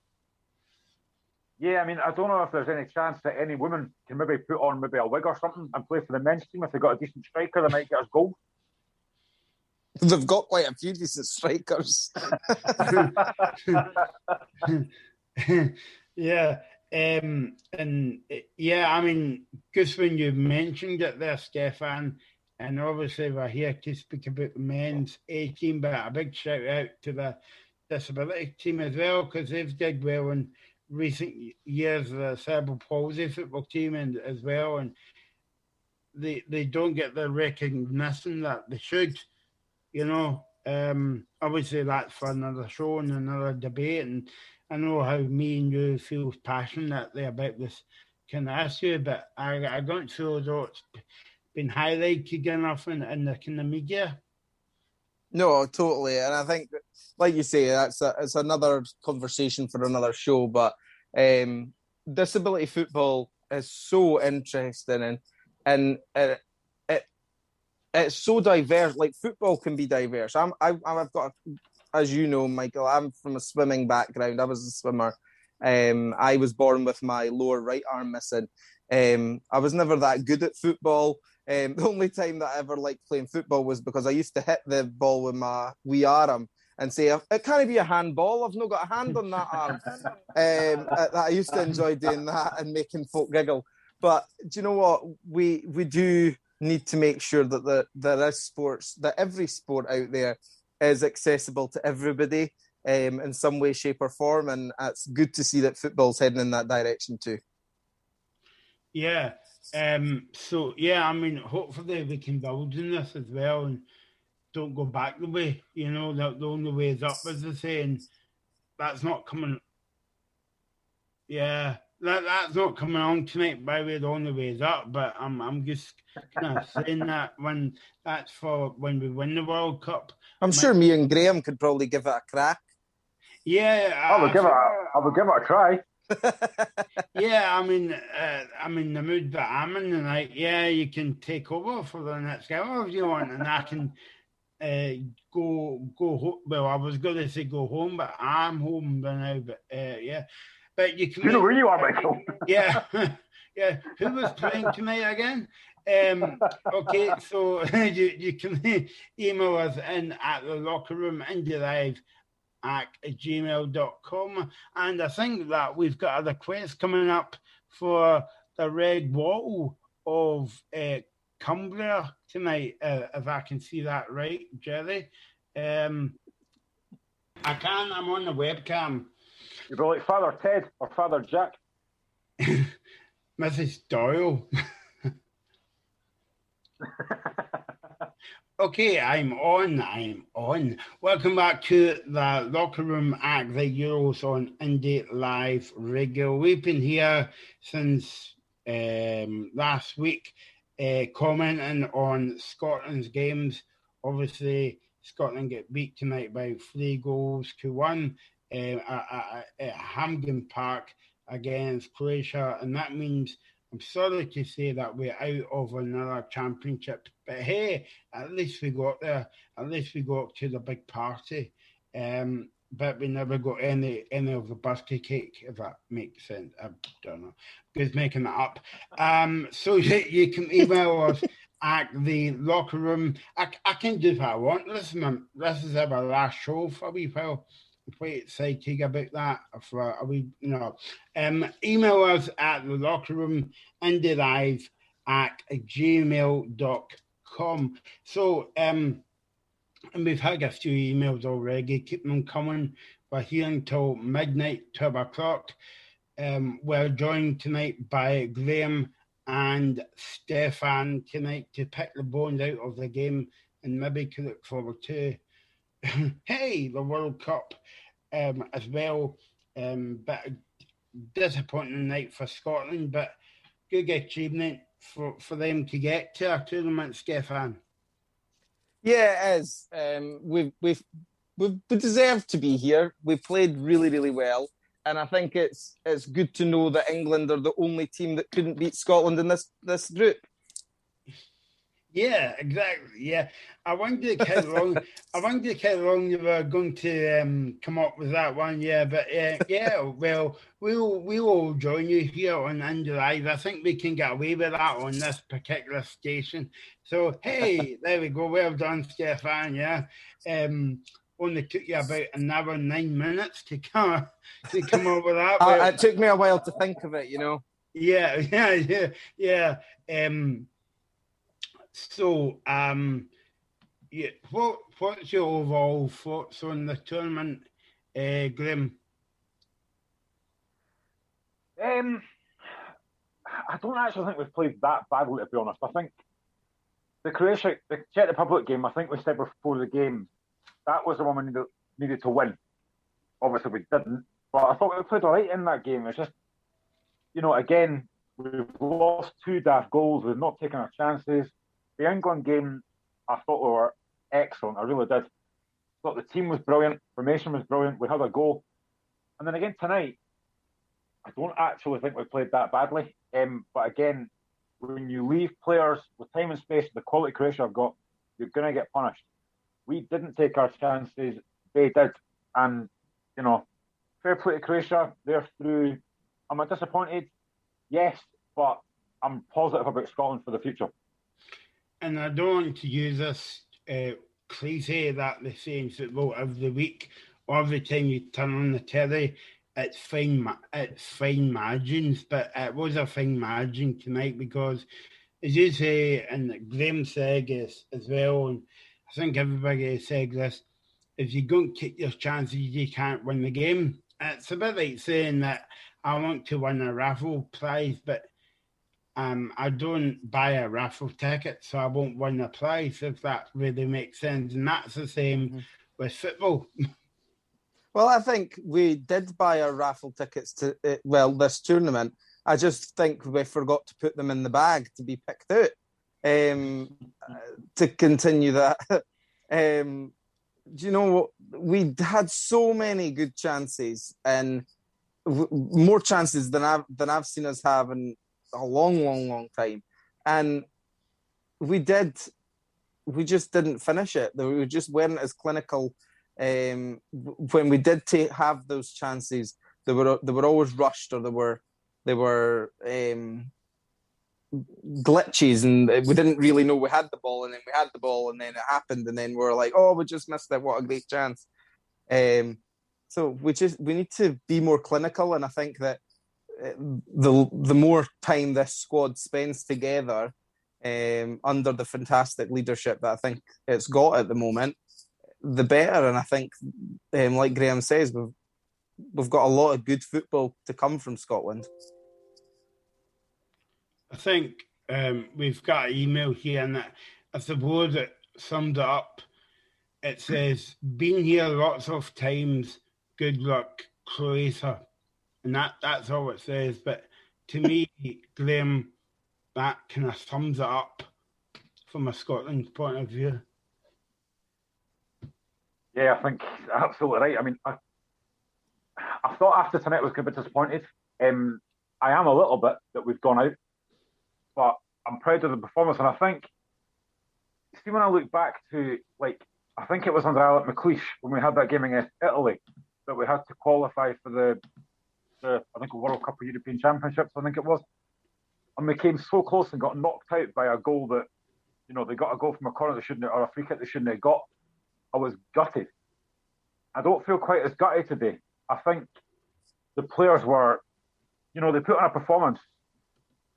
Yeah, I mean, I don't know if there's any chance that any woman can maybe put on maybe a wig or something and play for the men's team if they've got a decent striker, they might get us goals. They've got quite a few decent strikers. *laughs* yeah. Um, and yeah, I mean, because when you mentioned it there, Stefan, and obviously we're here to speak about the men's A team, but a big shout out to the disability team as well, because they've did well in recent years, the cerebral palsy football team and as well, and they they don't get the recognition that they should you know. Um, obviously, that's for another show and another debate. And I know how me and you feel passionately about this kind of issue, but I, I don't feel though it's been highlighted enough in, in the kind of media. No, totally, and I think, like you say, that's a, it's another conversation for another show. But um, disability football is so interesting, and and uh, it's so diverse. Like football can be diverse. I'm, I, I've got, as you know, Michael. I'm from a swimming background. I was a swimmer. Um, I was born with my lower right arm missing. Um, I was never that good at football. Um, the only time that I ever liked playing football was because I used to hit the ball with my wee arm and say, it can't be a handball. I've not got a hand on that arm. *laughs* um, I used to enjoy doing that and making folk giggle. But do you know what? We we do need to make sure that the, there is sports, that every sport out there is accessible to everybody um, in some way, shape, or form. And it's good to see that football's heading in that direction too. Yeah. Um, so, yeah, I mean, hopefully we can build in this as well and don't go back the way, you know, the, the only way is up, as they say. And that's not coming. Yeah that that's not coming on tonight by the way the only way is up but i'm i'm just kind of saying *laughs* that when that's for when we win the world cup i'm sure me and graham could probably give it a crack yeah i will give it a, i will give it a try *laughs* yeah i mean uh, i'm in the mood that i'm in tonight yeah you can take over for the next game if you want and i can uh, go go home. Well, I was going to say go home, but I'm home by now. But uh, yeah, but you can. You know where you are, *laughs* Michael. yeah, *laughs* yeah. Who was playing tonight again? Um, okay, so you, you can email us in at the locker room indie live at gmail.com. And I think that we've got a request coming up for the red wall of uh, Cumbria tonight, uh, if I can see that right, Jerry. Um, I can, I'm on the webcam. You'd be like Father Ted or Father Jack. *laughs* Mrs. Doyle. *laughs* okay, I'm on. I'm on. Welcome back to the locker room at the Euros on Indie Live Radio. We've been here since um, last week, uh, commenting on Scotland's games. Obviously, Scotland get beat tonight by three goals to one um, at, at Hampden Park against Croatia, and that means I'm sorry to say that we're out of another championship, but hey, at least we got there. At least we got to the big party. Um, but we never got any any of the birthday cake, if that makes sense. I don't know. Just making that up. Um, so you, *laughs* you can email us at the locker room. I, I can do what I want. Listen, this is our last show for me, Phil quite excited about that for a wee, you know. Um, email us at the locker room live at gmail.com. So, um, and we've had a few emails already. Keep them coming. We're here until midnight, 12 o'clock. Um, we're joined tonight by Graham and Stefan tonight to pick the bones out of the game and maybe look forward to *coughs* hey, the World Cup um, as well. Um, but disappointing night for Scotland, but good achievement for, for them to get to a tournament, Stefan. Yeah, it is. Um, we've, we've, we've we deserved to be here. We've played really, really well. And I think it's it's good to know that England are the only team that couldn't beat Scotland in this this group. Yeah, exactly. Yeah, I wondered how long. I wondered how long you were going to um, come up with that one. Yeah, but uh, yeah, well, we'll we'll join you here on Indie Live. I think we can get away with that on this particular station. So hey, there we go. Well done, Stefan. Yeah. Um, only took you about an hour nine minutes to *laughs* come to come up with that. Uh, it took me a while to think of it, you know. Yeah, *laughs* yeah, yeah, yeah. Um, so, um, yeah, what what's your overall thoughts on the tournament, uh, Graham? Um, I don't actually think we've played that badly, to be honest. I think the Croatia, the Czech Republic game, I think we said before the game, that was the one we needed, needed to win. Obviously, we didn't, but I thought we played all right in that game. It's just, you know, again, we've lost two daft goals, we've not taken our chances the England game, I thought we were excellent. I really did. Thought the team was brilliant, formation was brilliant. We had a goal, and then again tonight, I don't actually think we played that badly. Um, but again, when you leave players with time and space, the quality Croatia have got, you're going to get punished. We didn't take our chances; they did, and you know, fair play to Croatia. They're through. Am I disappointed? Yes, but I'm positive about Scotland for the future and I don't want to use this uh, cliche that they say in football every week or every time you turn on the telly, it's fine, it's fine margins, but it was a fine margin tonight because, as you say, and Graham said as, as well, and I think everybody said this, if you don't take your chances, you can't win the game. It's a bit like saying that I want to win a raffle prize, but um, I don't buy a raffle ticket, so I won't win a prize if that really makes sense. And that's the same mm-hmm. with football. *laughs* well, I think we did buy our raffle tickets to uh, well this tournament. I just think we forgot to put them in the bag to be picked out um, to continue that. *laughs* um, do you know what? We had so many good chances and w- more chances than I've than I've seen us have in a long, long, long time. And we did, we just didn't finish it. We just weren't as clinical. Um, when we did take, have those chances, they were they were always rushed or they were they were um, glitches, and we didn't really know we had the ball, and then we had the ball, and then it happened, and then we are like, oh, we just missed it. What a great chance! Um, so we just we need to be more clinical, and I think that the the more time this squad spends together um, under the fantastic leadership that I think it's got at the moment, the better. And I think, um, like Graham says, we've we've got a lot of good football to come from Scotland. I think um, we've got an email here, and I suppose it summed it up. It says, "Been here lots of times. Good luck, Croatia." And that that's all it says. But to me, Graham, that kind of sums it up from a Scotland point of view. Yeah, I think absolutely right. I mean, I, I thought after tonight I was going to be disappointed. Um, I am a little bit that we've gone out, but I'm proud of the performance. And I think, see, when I look back to like, I think it was under Alex McLeish when we had that game against Italy that we had to qualify for the, the I think a World Cup or European Championships. I think it was, and we came so close and got knocked out by a goal that, you know, they got a goal from a corner they shouldn't or a free kick they shouldn't have got. I was gutted. I don't feel quite as gutted today. I think the players were, you know, they put on a performance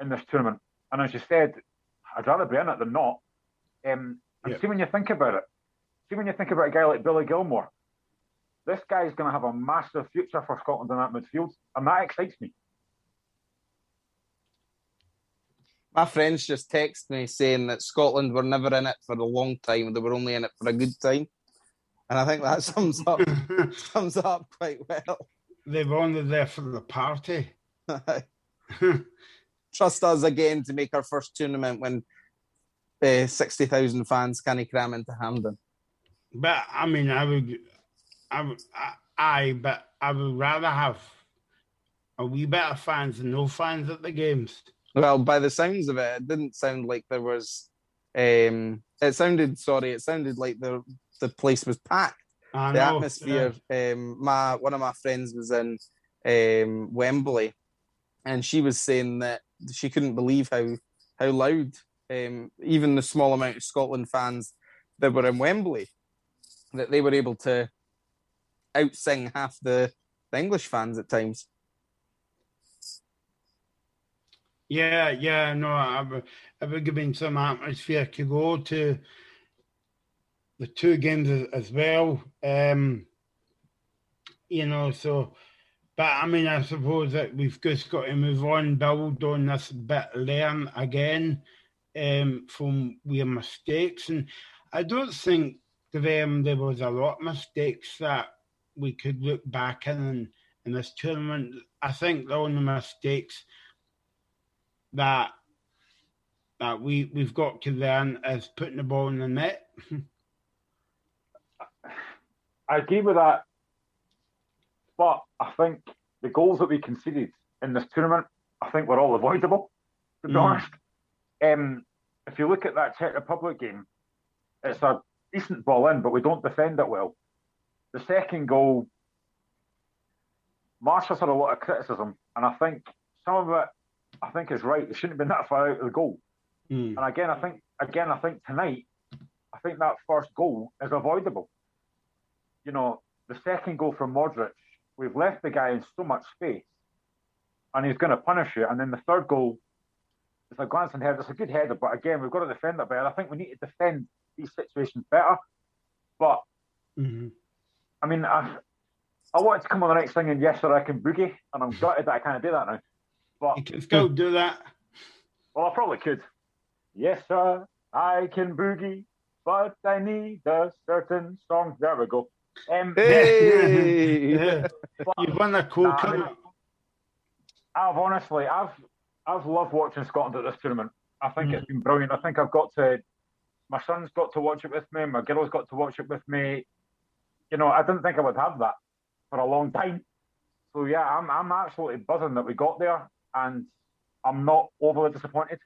in this tournament. And as you said, I'd rather be in it than not. Um, and yeah. see when you think about it, see when you think about a guy like Billy Gilmour, this guy's going to have a massive future for Scotland in that midfield, and that excites me. My friends just text me saying that Scotland were never in it for a long time; they were only in it for a good time, and I think that *laughs* sums up *laughs* sums up quite well. They've only there for the party. *laughs* Trust us again to make our first tournament when uh, sixty thousand fans can't cram into Hampden. But I mean, I would I, I, I, but I would rather have a wee bit of fans than no fans at the games. Well, by the sounds of it, it didn't sound like there was. Um, it sounded sorry. It sounded like the the place was packed. I the know, atmosphere. Yeah. Um, my one of my friends was in um, Wembley, and she was saying that she couldn't believe how how loud um, even the small amount of Scotland fans that were in Wembley that they were able to outsing half the, English fans at times. Yeah, yeah, no, I I would give been some atmosphere to go to the two games as, well. Um, you know, so, but I mean, I suppose that we've just got to move on, build on this bit, learn again um, from our mistakes. And I don't think to them there was a lot of mistakes that we could look back in in this tournament. I think the only mistakes that that we we've got to learn is putting the ball in the net. I agree with that, but I think the goals that we conceded in this tournament, I think were all avoidable. To be mm. honest, um, if you look at that Czech Republic game, it's a decent ball in, but we don't defend it well. The second goal, Marshall's had a lot of criticism, and I think some of it, I think, is right. It shouldn't have been that far out of the goal. Mm. And again, I think, again, I think tonight, I think that first goal is avoidable. You know, the second goal from Modric, we've left the guy in so much space, and he's going to punish you. And then the third goal, it's a glancing header. It's a good header, but again, we've got to defend it better. I think we need to defend these situations better. But mm-hmm. I mean, I, I wanted to come on the next thing and yes, sir, I can boogie, and I'm gutted that I can't do that now. But you can still do that. Well, I probably could. Yes, sir, I can boogie, but I need a certain song. There we go. Um, hey, yeah. *laughs* *laughs* you've won a cool nah, I mean, I've honestly, I've, I've loved watching Scotland at this tournament. I think mm. it's been brilliant. I think I've got to, my son's got to watch it with me. My girl's got to watch it with me you know, I didn't think I would have that for a long time. So yeah, I'm I'm absolutely buzzing that we got there, and I'm not overly disappointed.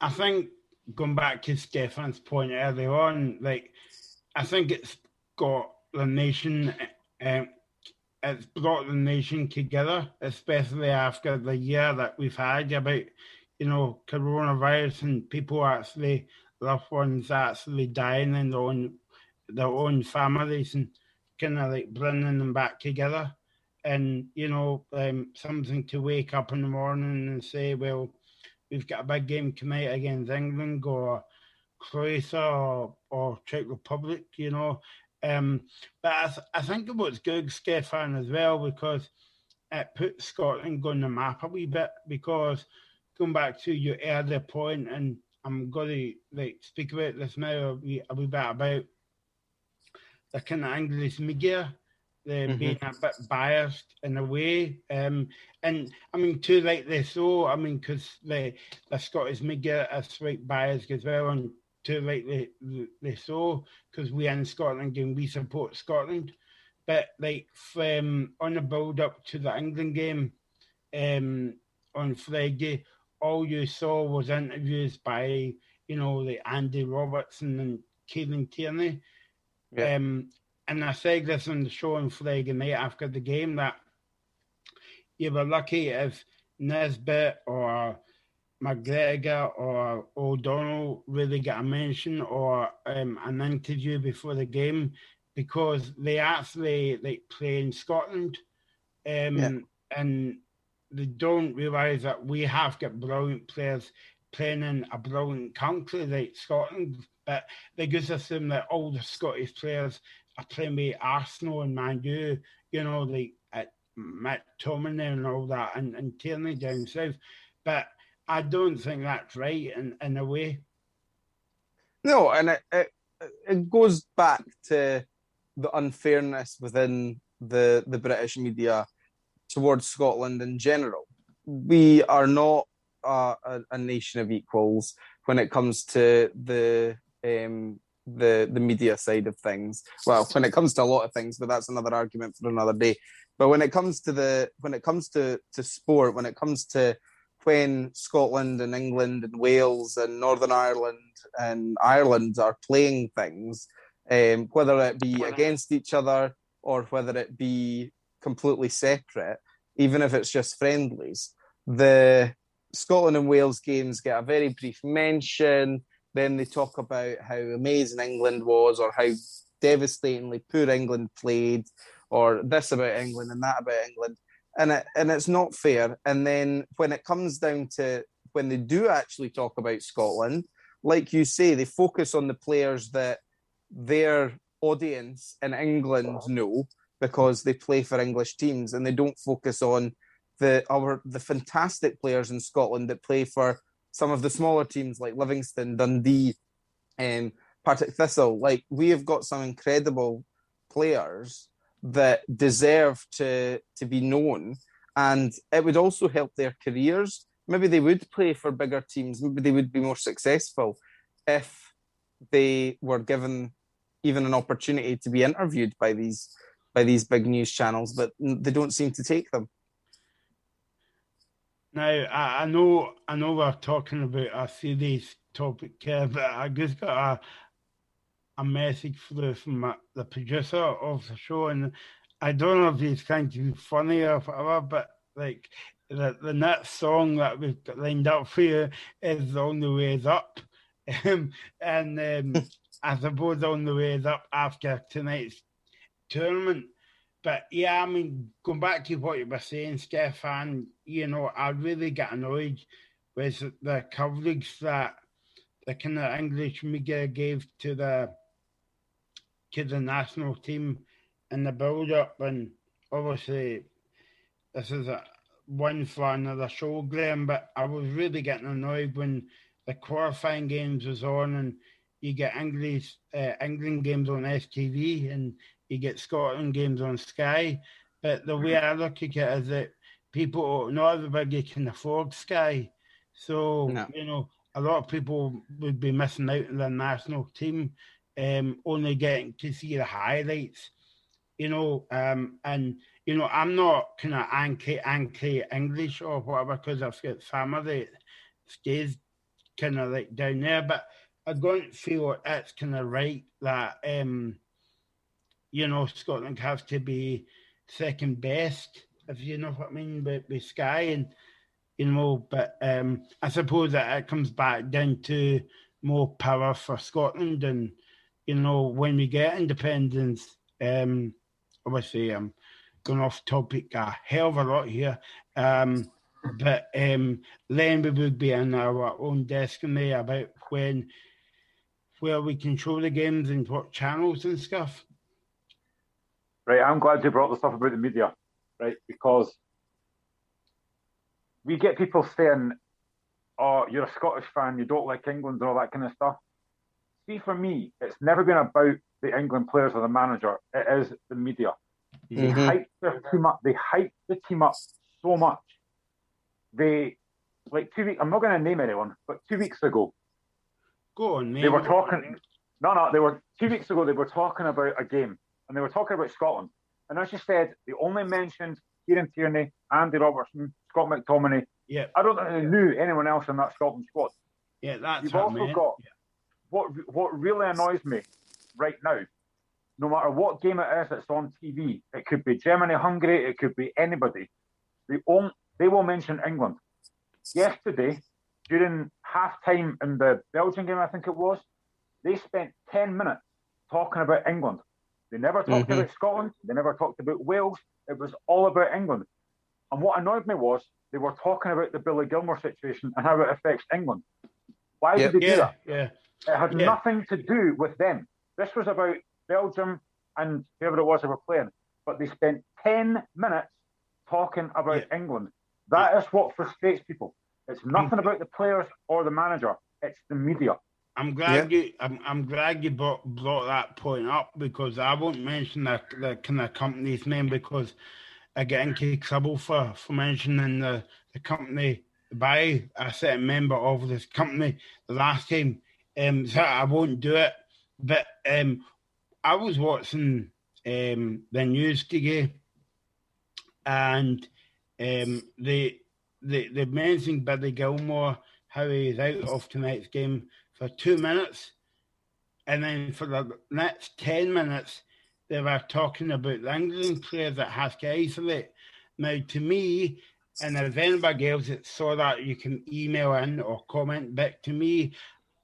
I think going back to Stefan's point earlier on, like I think it's got the nation, um, it's brought the nation together, especially after the year that we've had about, you know, coronavirus and people actually, loved ones actually dying in their own their own families and kind of like bringing them back together. And you know um, something to wake up in the morning and say well we've got a big game tonight against england or croatia or, or czech republic you know. Um, but I, th- I think it was good stefan as well because it put scotland on the map a wee bit because going back to your earlier point and i'm going to like speak about this now a wee, a wee bit about the kind of English media. They're mm-hmm. being a bit biased in a way. Um, and I mean, too, like this, so I mean, because the, the Scottish media are quite biased as well. And too, like the the so because we in Scotland and we support Scotland. But like from on the build up to the England game um, on Friday, all you saw was interviews by you know like Andy Robertson and Kevin Tierney. Yeah. Um, and I said this on the show on Friday night after the game that you were lucky if Nisbet or McGregor or O'Donnell really get a mention or um, an interview before the game because they actually like play in Scotland um, yeah. and they don't realise that we have got brilliant players playing in a brilliant country like Scotland, but they just assume that all the Scottish players are playing with Arsenal and Man U, you know, like at Matt McTominay and all that, and, and Tierney down south. But I don't think that's right in, in a way. No, and it, it, it goes back to the unfairness within the, the British media towards Scotland in general. We are not a, a, nation of equals when it comes to the um, the the media side of things. Well, when it comes to a lot of things, but that's another argument for another day. But when it comes to the when it comes to to sport, when it comes to when Scotland and England and Wales and Northern Ireland and Ireland are playing things, um, whether it be against each other or whether it be completely separate, even if it's just friendlies, the Scotland and Wales games get a very brief mention. Then they talk about how amazing England was or how devastatingly poor England played or this about England and that about England and it, and it's not fair. And then when it comes down to when they do actually talk about Scotland, like you say, they focus on the players that their audience in England know because they play for English teams, and they don't focus on the our the fantastic players in Scotland that play for some of the smaller teams like Livingston, Dundee, um, Partick Thistle. Like we have got some incredible players that deserve to to be known, and it would also help their careers. Maybe they would play for bigger teams. Maybe they would be more successful if they were given even an opportunity to be interviewed by these by these big news channels, but they don't seem to take them. Now I, I know I know we're talking about a serious topic here, but I just got a a message through from the producer of the show, and I don't know if he's trying to be funny or whatever, but like the the next song that we've got lined up for you is On "The Only Way Is Up," *laughs* um, and um, *laughs* I suppose on "The Only Way Is Up" after tonight's tournament. But yeah, I mean, going back to what you were saying, Stefan, you know, I really get annoyed with the coverage that the kind of English media gave to the to the national team in the build up. And obviously, this is a one for another show, Graham. But I was really getting annoyed when the qualifying games was on and you get English uh, England games on STV and you get Scotland games on Sky. But the way I look at it is that people, not everybody can afford Sky. So, no. you know, a lot of people would be missing out on the national team um, only getting to see the highlights, you know. Um, and you know, I'm not kind of anti anti English or whatever because I've got family that stays kind of like down there, but I don't feel it's kind of right that um, you know Scotland has to be second best, if you know what I mean, with, with Sky and you know. But um, I suppose that it comes back down to more power for Scotland and you know, when we get independence, um, obviously I'm going off topic a hell of a lot here, um, but um, then we would be in our own destiny about when where we control the games and what channels and stuff. Right, I'm glad you brought the stuff about the media, right? Because we get people saying, "Oh, you're a Scottish fan, you don't like England, and all that kind of stuff." see for me, it's never been about the England players or the manager. It is the media. They mm-hmm. hype their team up. They hype the team up so much. They like two weeks. I'm not going to name anyone, but two weeks ago, Go on, They were talking. No, no, they were two weeks ago. They were talking about a game, and they were talking about Scotland. And as you said, they only mentioned Kieran Tierney, Andy Robertson, Scott McTominay. Yeah. I don't think they knew anyone else in that Scotland squad. Yeah, that's You've also got what what really annoys me right now. No matter what game it is that's on TV, it could be Germany, Hungary, it could be anybody. They will they will mention England. Yesterday, during half time in the Belgian game, I think it was, they spent 10 minutes talking about England. They never talked Mhm. about Scotland, they never talked about Wales. It was all about England. And what annoyed me was they were talking about the Billy Gilmour situation and how it affects England. Why Yep. did they do that? yeah. It had Yeah. nothing to do with them. This was about Belgium and whoever it was they were playing. But they spent 10 minutes talking about England. That is what frustrates people. It's nothing about the players or the manager, it's the media. I'm glad you. I'm, I'm glad you brought, brought that point up because I won't mention the, the kind of company's name because I get into trouble for, for mentioning the, the company by a certain member of this company the last time. Um, so I won't do it. But um, I was watching um, the news today, and um, they they they mentioned Billy Gilmour how he's out of tonight's game for two minutes, and then for the next ten minutes they were talking about the England players that has to isolate. Now, to me, and if anybody else that saw that, you can email in or comment back to me.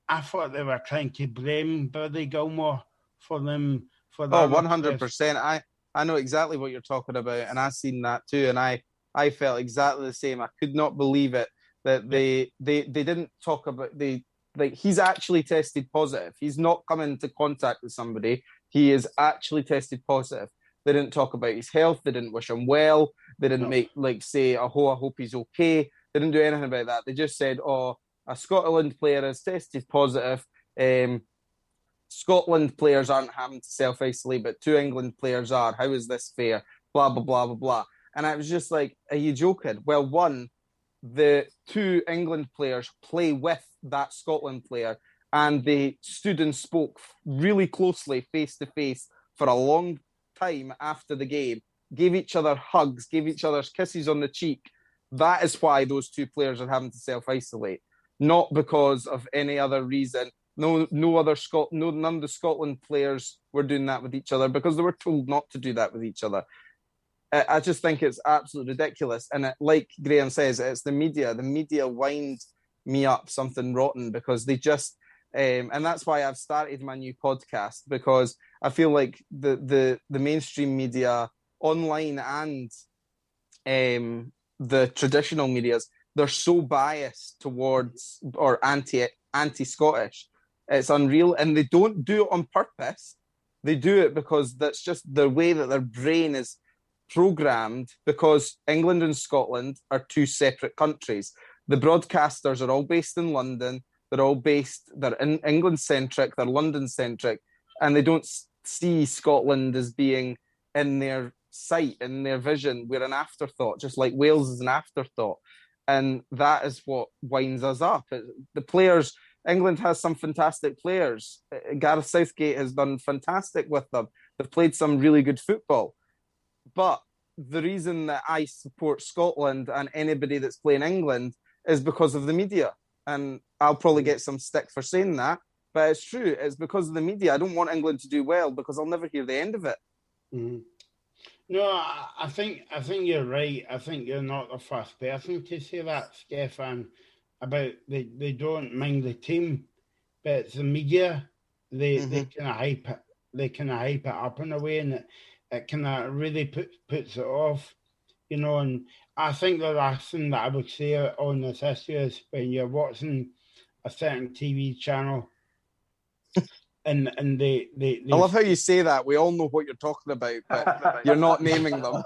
I thought they were trying to blame Billy Gilmour for them for that. Oh, one hundred percent. I I know exactly what you're talking about, and I've seen that too, and I I felt exactly the same. I could not believe it that they they they didn't talk about they like he's actually tested positive. He's not come into contact with somebody. He is actually tested positive. They didn't talk about his health. They didn't wish him well. They didn't No. make like say, "Oh, I hope he's okay." They didn't do anything about that. They just said, "Oh, a Scotland player has tested positive. Um, Scotland players aren't having to self isolate, but two England players are. How is this fair? Blah blah blah blah blah." And I was just like, "Are you joking?" Well, one, the two England players play with that Scotland player, and they stood and spoke really closely, face to face, for a long time after the game. Gave each other hugs, gave each other kisses on the cheek. That is why those two players are having to self isolate, not because of any other reason. No, no other Scot, no, none of the Scotland players were doing that with each other because they were told not to do that with each other. I just think it's absolutely ridiculous. And it, like Graham says, it's the media. The media wind me up something rotten because they just, um, and that's why I've started my new podcast because I feel like the the the mainstream media, online and um, the traditional medias, they're so biased towards or anti anti Scottish. It's unreal, and they don't do it on purpose. They do it because that's just the way that their brain is programmed. Because England and Scotland are two separate countries. The broadcasters are all based in London. They're all based. They're England centric. They're London centric, and they don't see Scotland as being in their sight, in their vision. We're an afterthought, just like Wales is an afterthought, and that is what winds us up. The players. England has some fantastic players. Gareth Southgate has done fantastic with them. They've played some really good football. But the reason that I support Scotland and anybody that's playing England is because of the media. And I'll probably get some stick for saying that, but it's true. It's because of the media. I don't want England to do well because I'll never hear the end of it. Mhm. No, I, I think I think you're right. I think you're not the first person to say that, Stefan, about they, they don't mind the team, but it's the media. They they kind of hype it. They kind of hype it up in a way, and it, it kind of really put, puts it off, you know. And I think the last thing that I would say on this issue is when you're watching a certain TV channel. *laughs* And and they, they, they I love how you say that. We all know what you're talking about, but *laughs* you're not naming them.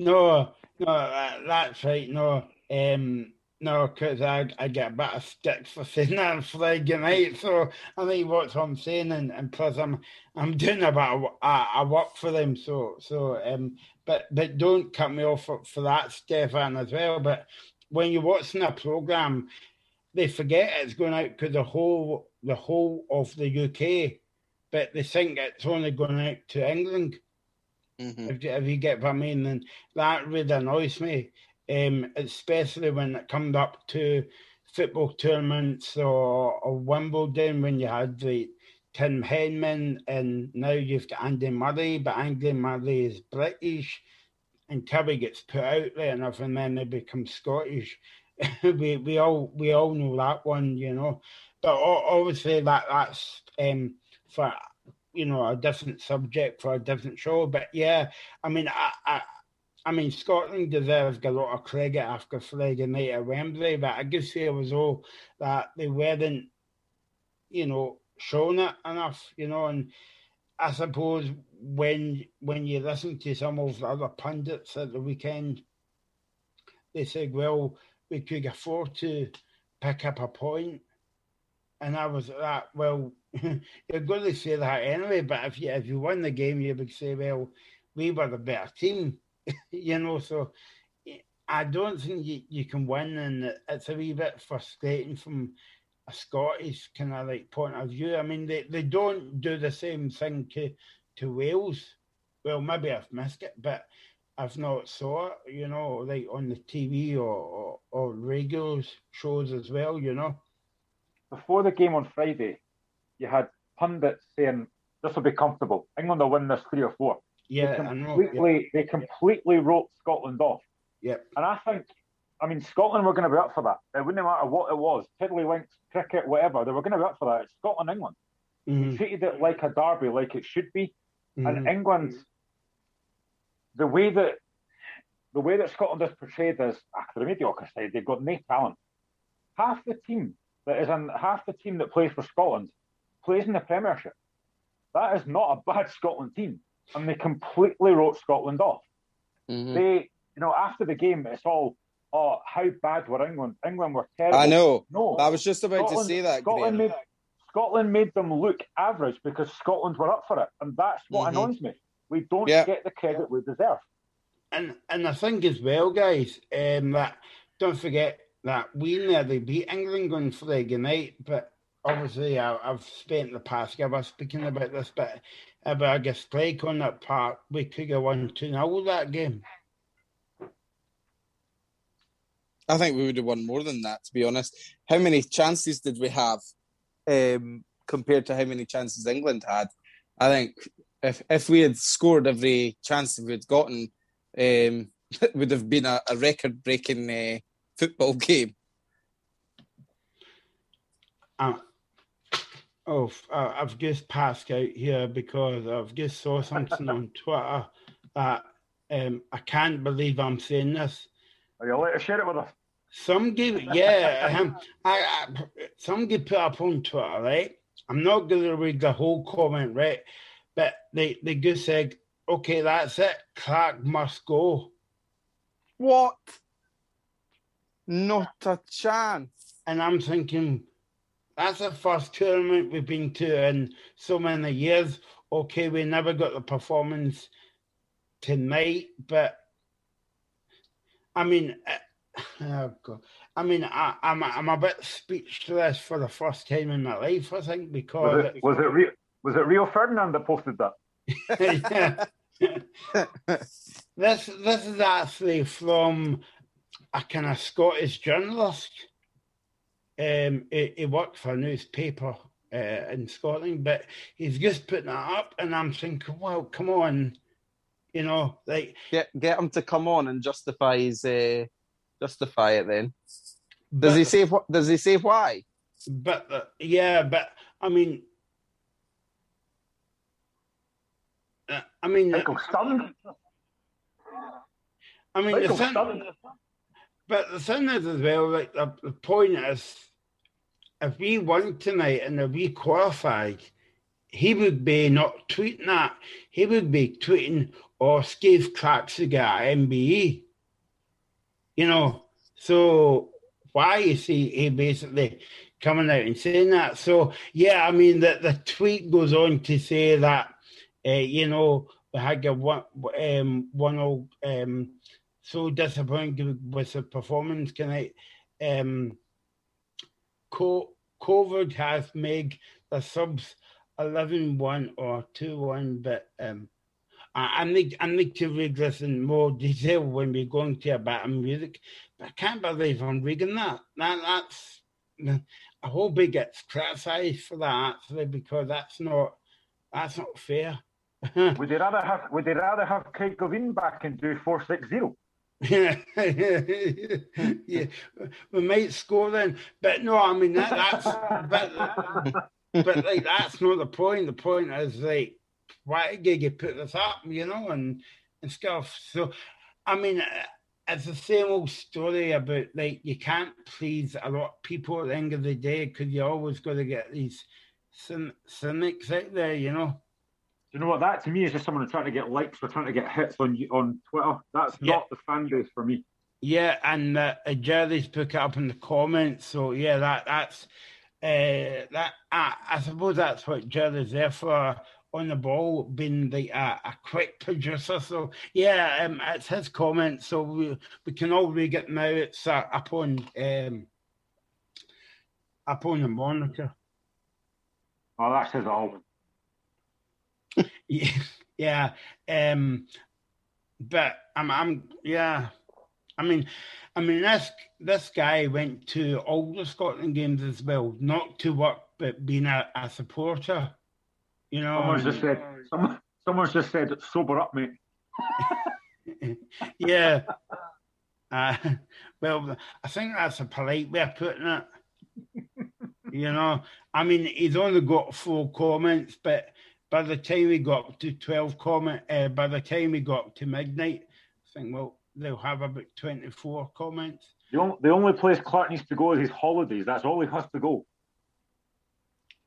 No, no, that, that's right. No, um, no, because I, I get a bit of stick for *laughs* saying that on Friday night. So I think what I'm saying, and, and plus I'm I'm doing a bit of I, I work for them. So so um, but but don't cut me off for, for that, Stefan, as well. But when you're watching a program, they forget it's going out to the whole the whole of the UK, but they think it's only going out to England. Mm-hmm. If, if you get what I mean, and that really annoys me, um, especially when it comes up to football tournaments or, or Wimbledon when you had the Tim Henman and now you've got Andy Murray, but Andy Murray is British and Kirby gets put out there enough and then they become Scottish. *laughs* we we all we all know that one, you know. But obviously that that's um, for you know a different subject for a different show. But yeah, I mean I, I I mean, Scotland deserves a lot of credit after Friday night at Wembley, but I guess it was all that they weren't, you know, showing it enough, you know, and I suppose when when you listen to some of the other pundits at the weekend, they said, well, we could afford to pick up a point. And I was like, well, *laughs* you're going to say that anyway, but if you if you win the game, you would say, well, we were the better team. *laughs* you know, so I don't think you, you can win, and it's a wee bit frustrating from a Scottish kind of like point of view. I mean, they, they don't do the same thing to to Wales. Well, maybe I've missed it, but I've not saw it, you know, like on the TV or, or, or regular shows as well, you know. Before the game on Friday, you had pundits saying this will be comfortable. England will win this three or four. Yeah, they completely, yeah. they completely wrote Scotland off. Yep. And I think, I mean, Scotland were going to be up for that. It wouldn't matter what it was, tiddlywinks, cricket, whatever. They were going to be up for that. It's Scotland, England. Mm-hmm. treated it like a derby, like it should be. Mm-hmm. And England, the way that the way that Scotland is portrayed as after the mediocre side, they've got no talent. Half the team that is in half the team that plays for Scotland plays in the Premiership. That is not a *laughs* bad Scotland team and they completely wrote Scotland off. Mm-hmm. They, you know, after the game, it's all, oh, how bad were England? England were terrible. I know. No, I was just about Scotland, to say that. Scotland made, Scotland made them look average because Scotland were up for it, and that's what mm-hmm. annoys me. We don't yeah. get the credit we deserve. And and I think as well, guys, um, that don't forget that we nearly beat England on Friday night, but obviously I, have spent the past year speaking about this, but if I get strike on that part, we could go one 2 0 that game. I think we would have won more than that, to be honest. How many chances did we have um, compared to how many chances England had? I think if if we had scored every chance we'd gotten, um, it *laughs* would have been a, a record breaking uh, football *laughs* game. Uh, Oh, I've just passed out here because I've just saw something on *laughs* Twitter that um, I can't believe I'm saying this. Are you allowed to share it with us? Some give, yeah, um, I, I, some give put up on Twitter, right? I'm not going to read the whole comment, right? But they, they just said, okay, that's it. Clarke must go. What? Not a chance. And I'm thinking, that's the first tournament we've been to in so many years. Okay, we never got the performance tonight, but I mean, uh, oh God. I mean, I, am I'm, I'm a bit speechless for the first time in my life. I think because was it was it, Rio, was it Rio Ferdinand that posted that? *laughs* *laughs* this this is actually from a kind of Scottish journalist um, he, he worked for a newspaper uh, in Scotland, but he's just putting that up, and I'm thinking, well, come on, you know, like get get him to come on and justify his uh, justify it. Then does but, he say what? Does he say why? But uh, yeah, but I mean, uh, I mean, Michael Sutton. I mean, the thing, but the thing is as well, like the, the point is, if we won tonight and if we qualified, he would be not tweeting that. He would be tweeting, or oh, Steve the guy MBE. You know, so why is he, he basically coming out and saying that? So, yeah, I mean, the, the tweet goes on to say that, uh, you know, we had a one, um, one um, so disappointed with the performance tonight. Um, COVID has made the subs 11 1 or 2 1, but um, I, I, need, I need to read this in more detail when we go into a bit music. But I can't believe I'm reading that. that that's I hope he gets criticised for that actually because that's not that's not fair. *laughs* would you rather have Would you rather have Craig Levein back and do four six zero? *laughs* yeah, yeah, we might score then, but no, I mean that, that's but but like that's not the point. The point is like why did you put this up, you know, and and stuff. So, I mean, it's the same old story about like you can't please a lot of people at the end of the day because you always got to get these cynics out there, you know you know what? That to me is just someone trying to get likes or trying to get hits on on Twitter. That's yeah. not the fan base for me. Yeah, and uh, Jerry's put it up in the comments. So yeah, that that's uh, that. I, I suppose that's what Jerry's there for on the ball, being the uh, a quick producer. So yeah, um, it's his comment. So we we can all read it now. It's uh, up on um, up on the monitor. Oh, that's his album. Yeah, yeah. um, but I'm, I'm, yeah. I mean, I mean, this this guy went to all the Scotland games as well, not to work, but being a, a supporter. You know, someone's just said, someone, someone's just said, sober up, mate. *laughs* yeah. Uh, well, I think that's a polite way of putting it. *laughs* you know, I mean, he's only got four comments, but by the time we got to 12 comment, uh, by the time we got to midnight, I think, well, they'll have about 24 comments. The only, the only place Clarke needs to go is his holidays. That's all he has to go.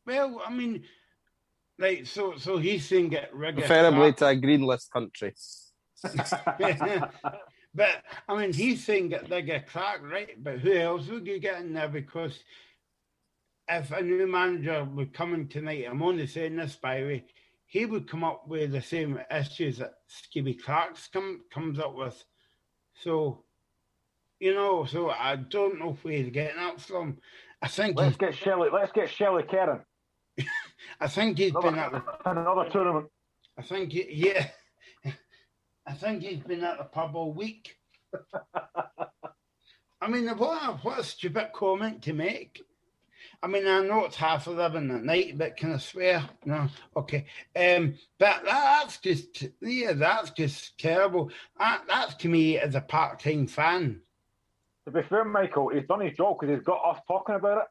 Well, I mean, like, so so he's saying get regular. Preferably to a green list country. *laughs* but, I mean, he's saying get they get Clarke, right? But who else would you get in there? Because if a new manager would come in tonight, I'm only saying this by the way, he would come up with the same issues that Stevie Clarke's come comes up with. So, you know, so I don't know where he's getting that from. I think let's get Shelley. Let's get Shelley Kerrin. *laughs* I think he's another, been at the, *laughs* another tournament. I think he, yeah. *laughs* I think he's been at the pub all week. I mean, what what a stupid comment to make. I mean, I know it's half eleven at night, but can I swear? No, okay. Um, but that's just yeah, that's just terrible. That, that's to me as a part-time fan. To be fair, Michael, he's done his job because he's got us talking about it.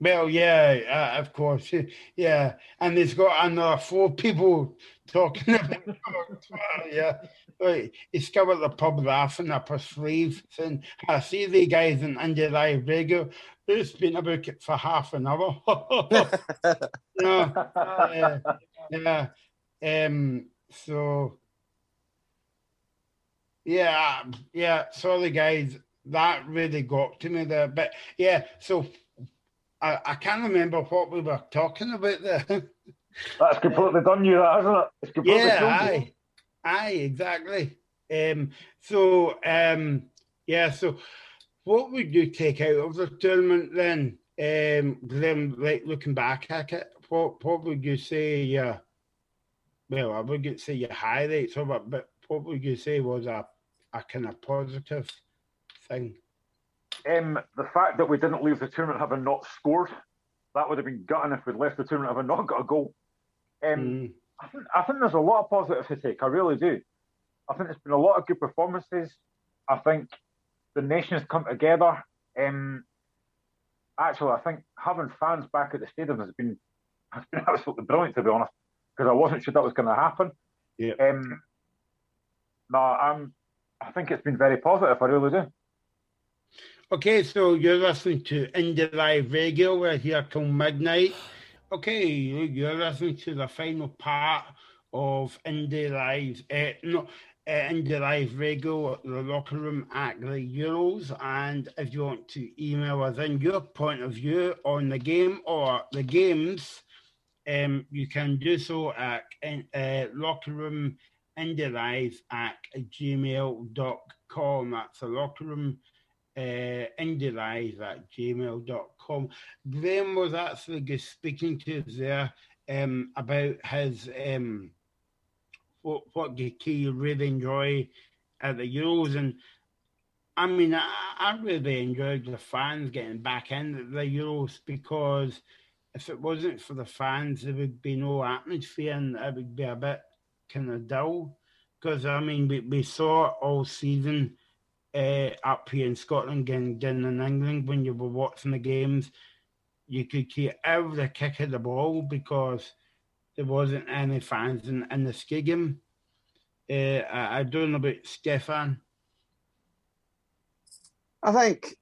Well, yeah, uh, of course, yeah, and he's got another four people talking *laughs* about it. yeah, right. He's got the pub laughing up his sleeve, saying, "I see the guys in Indie Live Radio. It's been about it for half an hour." *laughs* yeah, uh, yeah. Um, so, yeah, yeah. Sorry, guys, that really got to me there, but yeah. So I, I can't remember what we were talking about there. *laughs* That's completely done you, that hasn't it? It's completely yeah, aye, aye, exactly. Um, so um, yeah, so what would you take out of the tournament then? Um, then like looking back at it, what what would you say? Yeah, well, I would say your highlights of it, but what would you say was a a kind of positive thing? Um, the fact that we didn't leave the tournament having not scored, that would have been gutting if we'd left the tournament having not got a goal. Um, mm. I, think, I think there's a lot of positive to take. I really do. I think there's been a lot of good performances. I think the nations come together. Um, actually, I think having fans back at the stadium has been has been *laughs* absolutely brilliant, to be honest, because I wasn't sure that was going to happen. Yeah. Um, no, I'm. I think it's been very positive. I really do. Okay, so you're listening to Indie Live Radio. We're here till midnight. Okay, you're listening to the final part of Indie Live, uh, no, uh, Indie Live Radio, the locker room at the Euros. And if you want to email us in your point of view on the game or the games, um, you can do so at uh, locker room indie live at gmail.com. That's the locker room uh, indylive at gmail.com. Graham was actually speaking to us there um, about his um, what, what he really enjoy at the Euros. And I mean, I, I really enjoyed the fans getting back into the Euros because if it wasn't for the fans, there would be no atmosphere and it would be a bit kind of dull. Because, I mean, we, we saw it all season uh, up here in Scotland and down in England when you were watching the games. You could hear every kick of the ball because there wasn't any fans in, in the Skigum. Uh, I, I don't know about Stefan. I think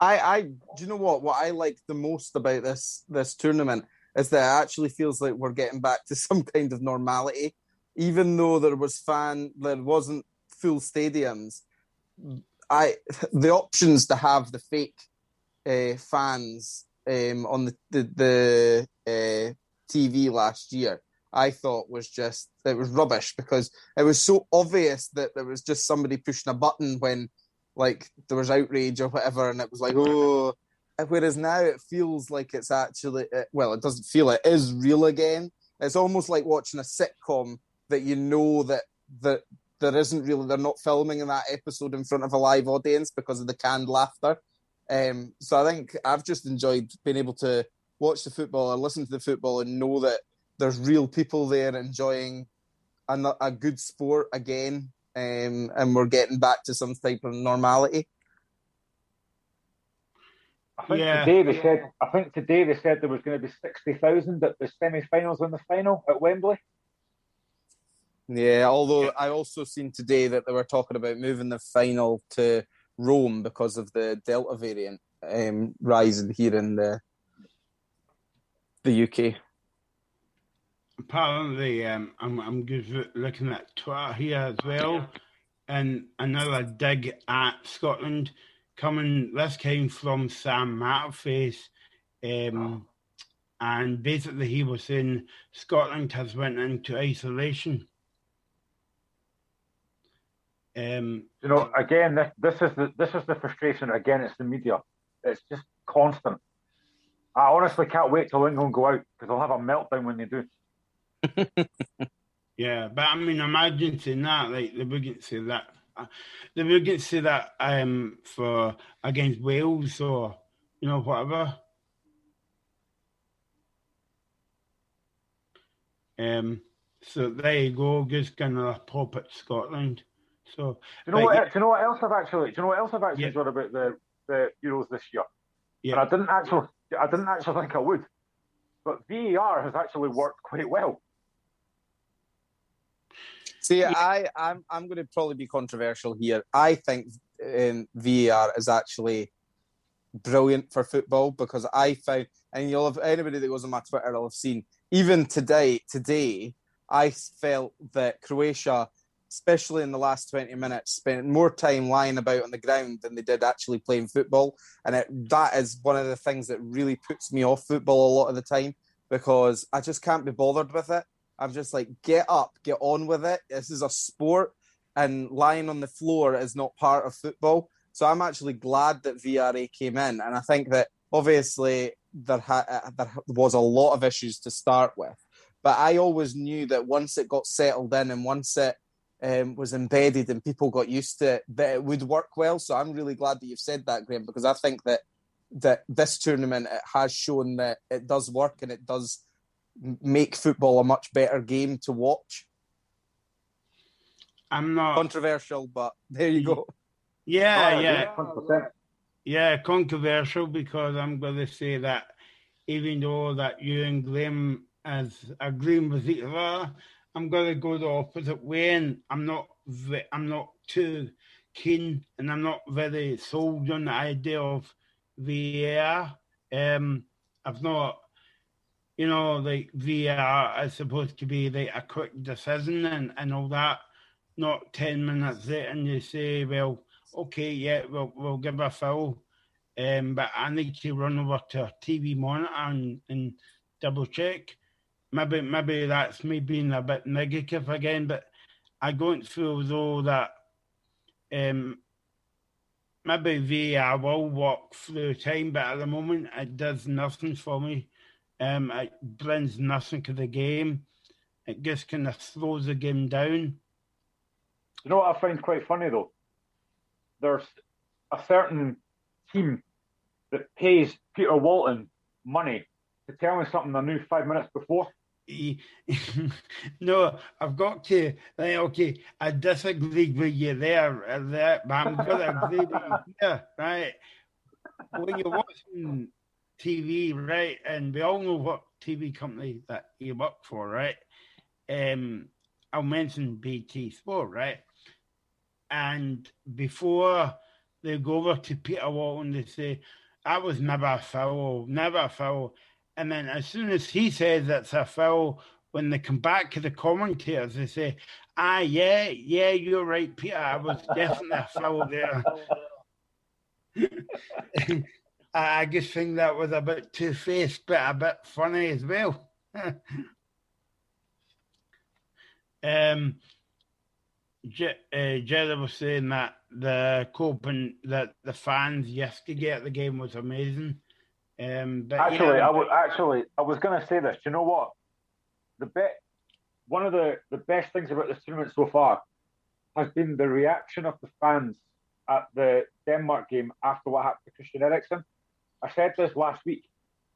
I I do you know what what I like the most about this this tournament is that it actually feels like we're getting back to *laughs* some kind of normality, even though there was fan there wasn't full stadiums. I *laughs* the options to have the fake uh, fans um, on the the, the uh, TV last year, I thought was just it was rubbish because it was so obvious that there was just somebody pushing a button when like there was outrage or whatever, and it was like oh. Whereas now it feels like it's actually well, it doesn't feel it is real again. It's almost like watching a sitcom that you know that that there isn't really they're not filming in that episode in front of a live audience because of the canned laughter. Um, so I think I've just enjoyed being able to watch the football or listen to the football and know that there's real people there enjoying a, a good sport again, um, and we're getting back to some type of normality. I think yeah. today they said. I think today they said there was going to be sixty thousand at the semi-finals and the final at Wembley. Yeah, although I also seen today that they were talking about moving the final to Rome because of the Delta variant um, rising here in the the UK. Apparently, um, I'm I'm looking at Twitter here as well, and another dig at Scotland coming. This came from Sam Matterface, um, and basically he was saying Scotland has went into isolation um, you know, again, this, this is the this is the frustration. Again, it's the media. It's just constant. I honestly can't wait till England go out because I'll have a meltdown when they do. *laughs* yeah, but I mean, imagine saying that. Like the say that. Uh, they wouldn't say that um, for against Wales or you know whatever. Um, so there you go, just kind of pop at Scotland. So do you know what? Yeah. Do you know what else I've actually? Do you know what else I've actually yeah. enjoyed about the the Euros this year? Yeah. And I didn't actually, I didn't actually think I would, but VAR has actually worked quite well. See, yeah. I, I'm, I'm going to probably be controversial here. I think um, VAR is actually brilliant for football because I found, and you'll have anybody that goes on my Twitter will have seen, even today, today, I felt that Croatia especially in the last 20 minutes, spent more time lying about on the ground than they did actually playing football. And it, that is one of the things that really puts me off football a lot of the time because I just can't be bothered with it. I'm just like, get up, get on with it. This is a sport, and lying on the floor is not part of football. So I'm actually glad that VRA came in. And I think that obviously there, ha- uh, there was a lot of issues to start with. But I always knew that once it got settled in and once it um, was embedded and people got used to it, that it would work well. So I'm really glad that you've said that, Graham, because I think that that this tournament it has shown that it does work and it does make football a much better game to watch. I'm not controversial, but there you go. Yeah, oh, yeah, 100%. yeah, controversial because I'm going to say that even though that you and Graham as agreeing with each other, I'm going to go the opposite way, and I'm not I'm not too keen, and I'm not very sold on the idea of VAR. Um, I've not, you know, like VAR is supposed to be like a quick decision and, and all that, not ten minutes later, and you say, well, okay, yeah, we'll we'll give a foul. Um, but I need to run over to a TV monitor and, and double check maybe maybe that's me being a bit negative again, but I don't feel though that um, maybe VAR will work through time, but at the moment it does nothing for me. Um, it brings nothing to the game. It just kind of slows the game down. You know what I find quite funny though? There's a certain team that pays Peter Walton money to tell me something I knew five minutes before. *laughs* no, I've got to. Right, okay, I disagree with you there, uh, there but I'm going to agree with you here, right? When you're watching TV, right, and we all know what TV company that you work for, right? Um, I'll mention BT Sport, right? And before they go over to Peter Walton, they say, I was never a foul, never a foul. And then as soon as he says it's a foul, when they come back to the commentators, they say, ah, yeah, yeah, you're right, Peter. I was definitely a foul there. *laughs* I just think that was a bit two faced, but a bit funny as well. *laughs* um, uh, Jerry was saying that the coping that the fans yesterday at the game was amazing. Um, but actually, yeah, I was actually I was going to say this. Do you know what? The bit one of the the best things about this tournament so far has been the reaction of the fans at the Denmark game after what happened to Christian Eriksen. I said this last week.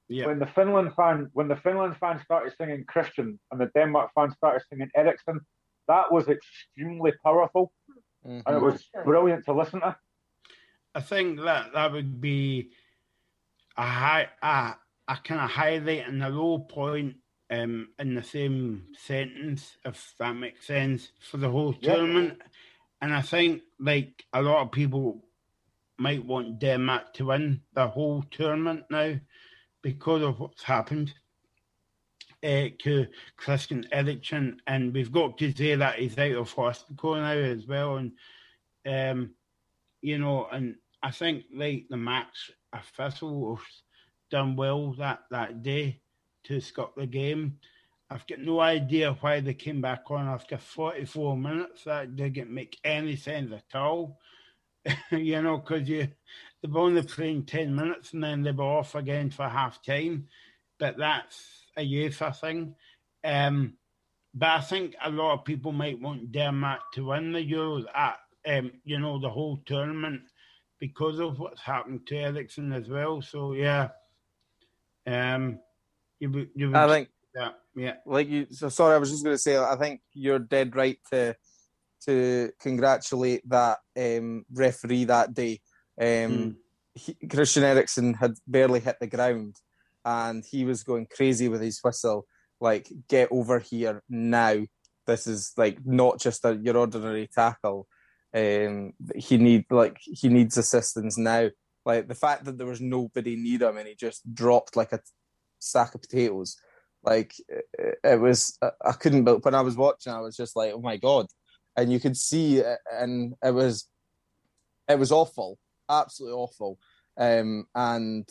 Yeah. When the Finland fan when the Finland fans started singing Christian and the Denmark fans started singing Eriksen, that was extremely powerful, mm-hmm. and it was brilliant to listen to. I think that that would be a high, a, a kind of highlight and a low point um, in the same sentence, if that makes sense, for the whole yeah. tournament. And I think like a lot of people might want Denmark to win the whole tournament now because of what's happened uh, to Christian Eriksen. And we've got to say that he's out of hospital now as well. And, um, you know, and I think like the match officials done well that, that day to stop the game. I've got no idea why they came back on after 44 minutes. That didn't make any sense at all. *laughs* you know, because you they've only playing 10 minutes and then they were off again for half time. But that's a UEFA thing. Um, but I think a lot of people might want Denmark to win the Euros at, um, you know, the whole tournament because of what's happened to Eriksen as well. So yeah, um, you, you I think yeah, yeah. Like you, so sorry, I was just going to say, I think you're dead right to to congratulate that um, referee that day. Um, mm. he, Christian Eriksen had barely hit the ground, and he was going crazy with his whistle, like "Get over here now!" This is like not just a, your ordinary tackle. Um, he need like he needs assistance now. Like the fact that there was nobody near him and he just dropped like a sack of potatoes. Like it, was, I couldn't. But when I was watching, I was just like, oh my god! And you could see, and it was, it was awful, absolutely awful. Um, and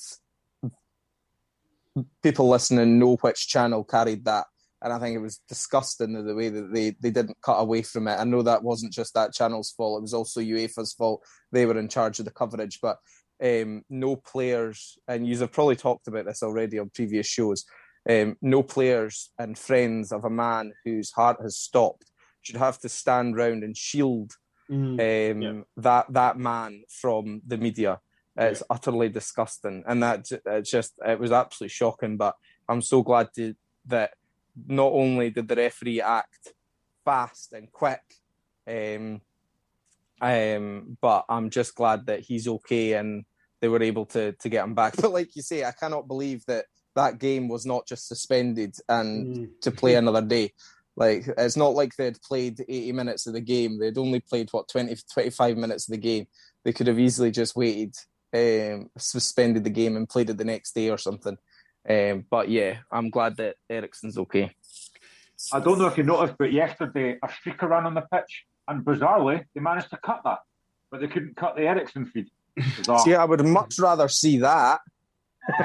people listening know which channel carried that and I think it was disgusting the way that they, they didn't cut away from it. I know that wasn't just that channel's fault; it was also UEFA's fault. They were in charge of the coverage, but um, no players, and you have probably talked about this already on previous shows. Um, no players and friends of a man whose heart has stopped should have to stand round and shield mm, um, yeah. that that man from the media. It's yeah. utterly disgusting, and that it just it was absolutely shocking. But I'm so glad to, that not only did the referee act fast and quick, um, um, but I'm just glad that he's okay and they were able to to get him back. *laughs* But like you say, I cannot believe that that game was not just suspended and mm. to play another day. Like it's not like they'd played 80 minutes of the game. They'd only played what 20 25 minutes of the game. They could have easily just waited, um, suspended the game and played it the next day or something. Um, but yeah, I'm glad that Eriksen's okay. I don't know if you noticed, but yesterday a streaker ran on the pitch, and bizarrely they managed to cut that, but they couldn't cut the Eriksen feed. see, I would much rather see that. *laughs*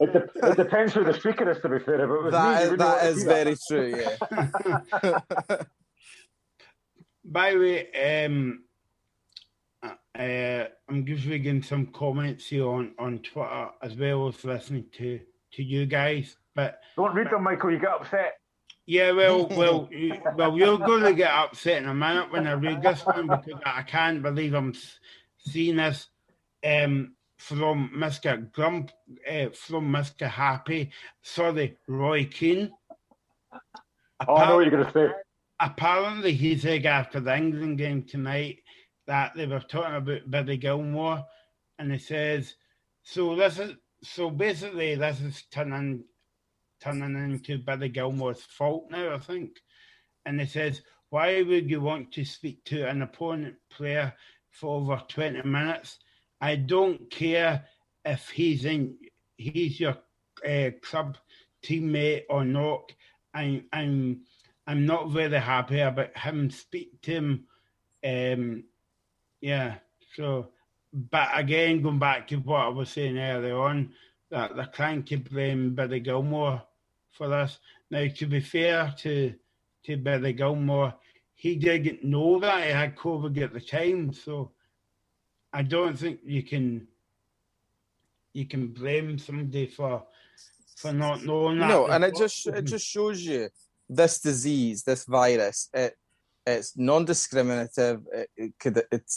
it, de- it, depends who the streaker is, to be fair. But that me, is, that is very that. true. Yeah. *laughs* By the way, um, uh, I'm just reading some comments here on, on Twitter as well as listening to, to you guys. But don't read them, Michael. You get upset. Yeah, well, *laughs* well, well, you're going to get upset in a minute when I read this one because I can't believe I'm seeing this um, from Mr. Grump, uh, from Mr. Happy. Sorry, Roy Keane. Oh, I know what you're going to say. Apparently, he said after the England game tonight that they were talking about Billy Gilmour, and he says, "So this is so basically this is turning turning into Billy Gilmour's fault now, I think. And he says, Why would you want to speak to an opponent player for over 20 minutes? I don't care if he's in he's your uh, club teammate or not. I, I'm I'm not very happy about him speak to him. Um, yeah, so but again, going back to what I was saying earlier on, that they're trying to blame Billy Gilmour for this. Now, to be fair to to Billy Gilmour, he didn't know that he had COVID at the time, so I don't think you can you can blame somebody for for not knowing that. No, and it just it just shows you this disease, this virus. It it's non-discriminative. It, it could it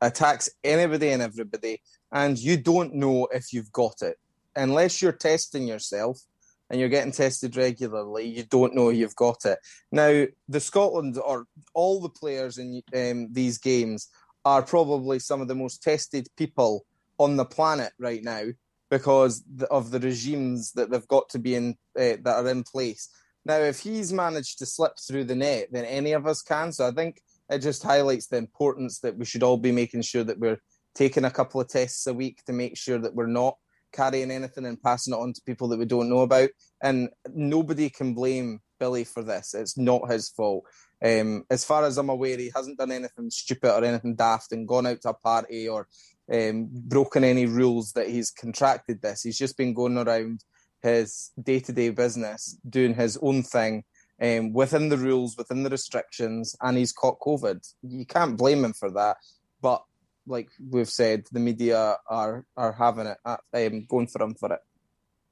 attacks anybody and everybody, and you don't know if you've got it unless you're testing yourself and you're getting tested regularly, you don't know you've got it. Now, the Scotland or all the players in um, these games are probably some of the most tested people on the planet right now because of the regimes that they've got to be in uh, that are in place. Now, if he's managed to slip through the net, then any of us can. So I think it just highlights the importance that we should all be making sure that we're taking a couple of tests a week to make sure that we're not carrying anything and passing it on to people that we don't know about. And nobody can blame Billy for this. It's not his fault. Um, as far as I'm aware, he hasn't done anything stupid or anything daft and gone out to a party or um, broken any rules that he's contracted this. He's just been going around his day to day business, doing his own thing um, within the rules, within the restrictions, and he's caught COVID. You can't blame him for that. But like we've said, the media are are having it, at, um, going for him for it.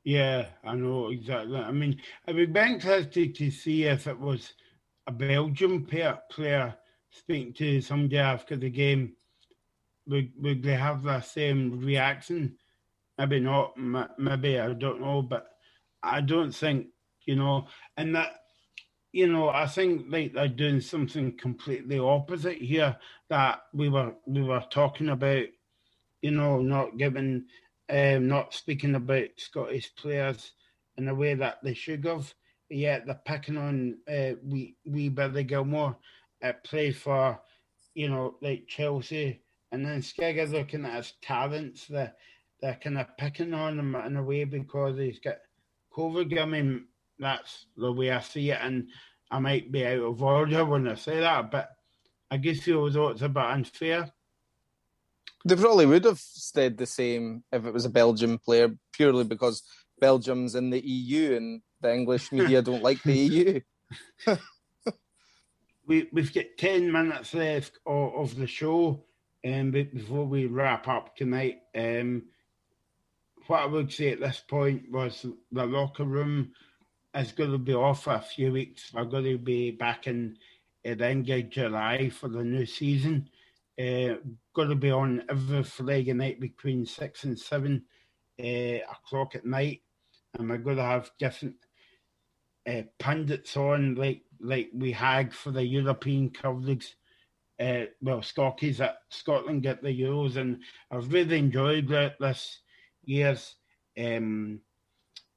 Yeah, I know exactly. I mean, I'd be interested to see if it was a player, player speaking to somebody after the game. Would would they have the same reaction? Maybe not. Maybe I don't know, but I don't think you know. And that you know, I think like they're doing something completely opposite here that we were we were talking about, you know, not giving, um, not speaking about Scottish players in a way that they should have. Yet they're picking on uh, we we Billy Gilmour at play for, you know, like Chelsea, and then Skegger looking at his talents. They're they're kind of picking on him in a way because he's got COVID. I mean, that's the way I see it. And I might be out of order when I say that, but I guess you thought it's a bit unfair. They probably would have said the same if it was a Belgian player, purely because Belgium's in the EU and the English media don't like the EU. *laughs* *laughs* we, we've got 10 minutes left of, of the show um, before we wrap up tonight. Um, what I would say at this point was the locker room is going to be off for a few weeks. We're going to be back in at the end of July for the new season. Uh, going to be on every Friday night between six and seven uh, o'clock at night, and we're going to have different uh, pundits on, like like we had for the European coverage. Uh, well, Scotties at Scotland get the Euros, and I've really enjoyed that this year's um,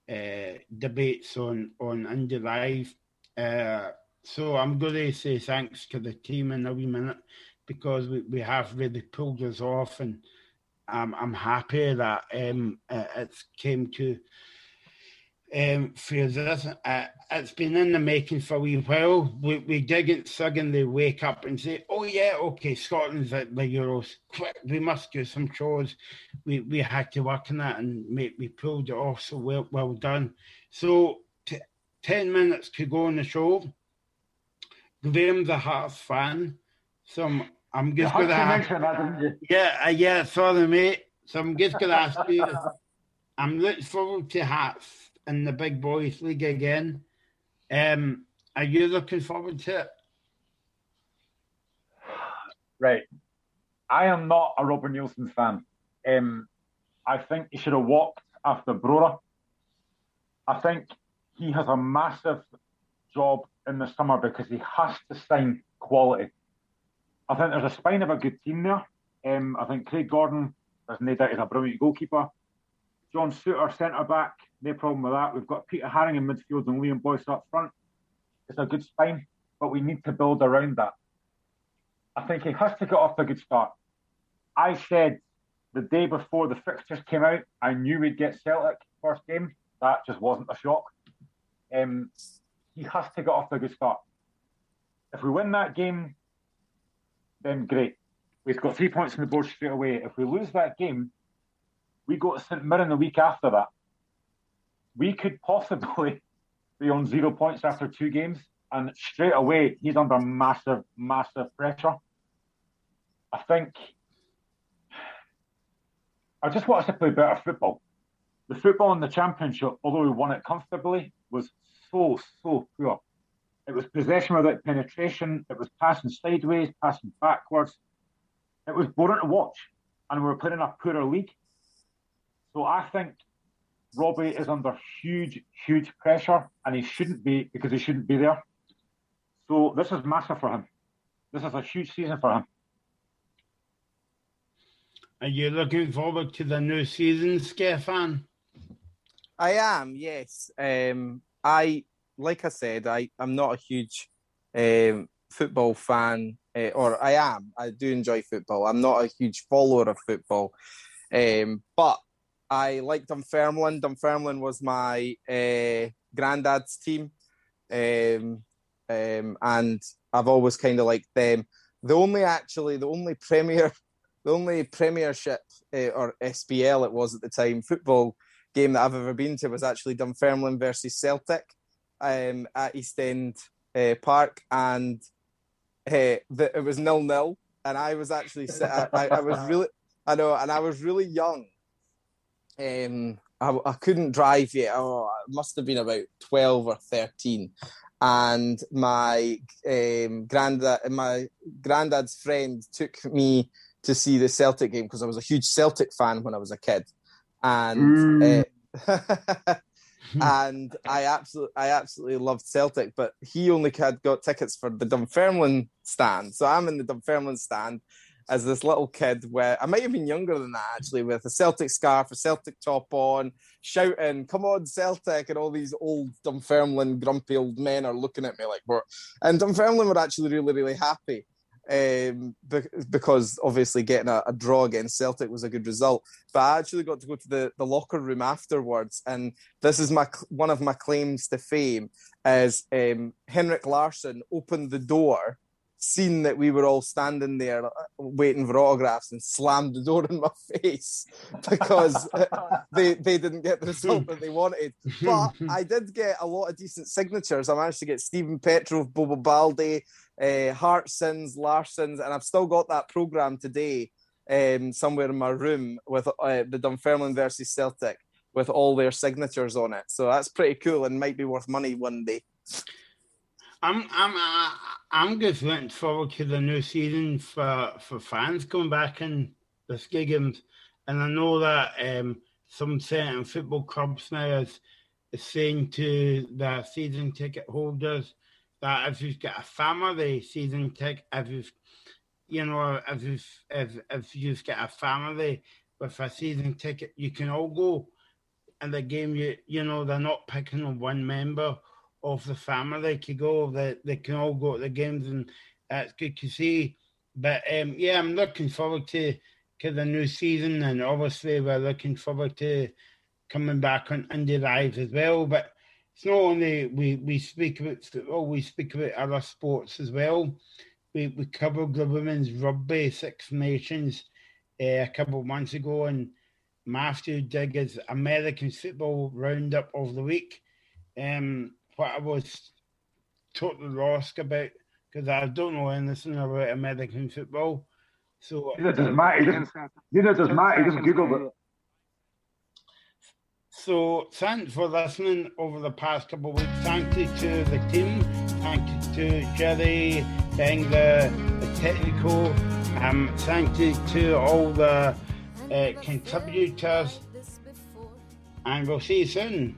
uh, debates on on Indie Live. Uh, so I'm going to say thanks to the team in a wee minute because we, we have really pulled us off, and I'm I'm happy that um, it came to um, for this. Uh, it's been in the making for a wee while. We, we didn't suddenly wake up and say, oh, yeah, okay, Scotland's at the Euros. Quick, we must do some shows. We we had to work on that and make, we pulled it off. So well, well done. So, t- 10 minutes to go on the show. Graham, the Hearts fan, some I'm just going to ask. That, yeah, uh, yeah, sorry, mate. So I'm just going to ask you. I'm looking forward to Hearts in the big boys league again. Um, are you looking forward to it? Right. I am not a Robert Neilson fan. Um, I think he should have walked after Brora. I think he has a massive job in the summer because he has to sign quality. I think there's a spine of a good team there. Um, I think Craig Gordon, there's no doubt he's a brilliant goalkeeper. John Souttar, centre back, no problem with that. We've got Peter Haring in midfield and Liam Boyce up front. It's a good spine, but we need to build around that. I think he has to get off to a good start. I said the day before the fixtures came out, I knew we'd get Celtic first game. That just wasn't a shock. Um, he has to get off to a good start. If we win that game, then great. We've got three points on the board straight away. If we lose that game, we go to St Mirren the week after that. We could possibly *laughs* be on zero points after two games, and straight away he's under massive, massive pressure. I think I just want us to play better football. The football in the championship, although we won it comfortably, was so, so poor. It was possession without penetration. It was passing sideways, passing backwards. It was boring to watch, and we were playing a poorer league. So I think Robbie is under huge, huge pressure, and he shouldn't be because he shouldn't be there. So this is massive for him. This is a huge season for him. Are you looking forward to the new season, Stefan? I am, yes. Um, I like I said, I I'm not a huge um, football fan, uh, or I am. I do enjoy football. I'm not a huge follower of football, um, but I like Dunfermline. Dunfermline was my uh, granddad's team, um, um, and I've always kind of liked them. The only actually, the only Premier, *laughs* the only Premiership uh, or SPL it was at the time football game that I've ever been to was actually Dunfermline versus Celtic um, at East End uh, Park, and uh, the, it was nil nil, and I was actually I, I, was really I know, and I was really young. Um, I, I couldn't drive yet. Oh, I must have been about twelve or thirteen, and my um, granddad, my granddad's friend took me to see the Celtic game because I was a huge Celtic fan when I was a kid, and. Mm. Uh, *laughs* and I absolutely, I absolutely loved Celtic, but he only had got tickets for the Dunfermline stand. So I'm in the Dunfermline stand as this little kid, where I might have been younger than that actually, with a Celtic scarf, a Celtic top on, shouting, "Come on, Celtic!" and all these old Dunfermline grumpy old men are looking at me like, "What?" And Dunfermline were actually really, really happy um, because obviously getting a, a, draw against Celtic was a good result. But I actually got to go to the, the locker room afterwards, and this is my one of my claims to fame as um, Henrik Larsson opened the door, seen that we were all standing there uh, waiting for autographs, and slammed the door in my *laughs* face because *laughs* they they didn't get the result that they wanted. But *laughs* I did get a lot of decent signatures. I managed to get Stephen Petrov, Bobo Baldé uh, Hartsons, Larssons, and I've still got that program today um, somewhere in my room with uh, the Dunfermline versus Celtic with all their signatures on it. So that's pretty cool and might be worth money one day. I'm I'm uh, I'm just looking forward to the new season for for fans coming back in the games, and I know that um, some certain football clubs now is, is saying to the season ticket holders that if you've got a family season ticket, if you've, you know, if you've, if, if you've got a family with a season ticket, you can all go in the game. You you know they're not picking on one member of the family to go. They they can all go to the games, and that's good to see. But um, yeah, I'm looking forward to to the new season, and obviously we're looking forward to coming back on Indie Live as well. But it's not only we, we speak about football, we speak about other sports as well. We, we covered the women's rugby Six Nations uh, a couple of months ago, and Matthew Digger's American football roundup of the week. Um, what I was totally lost about because I don't know anything about American football. So neither does Matt. He doesn't. Neither does Matt. He doesn't Google it. So thanks for listening over the past couple of weeks. Thank you to the team. Thank you to Jerry, Bengler, the technical. Um, thank you to all the uh, contributors. And we'll see you soon.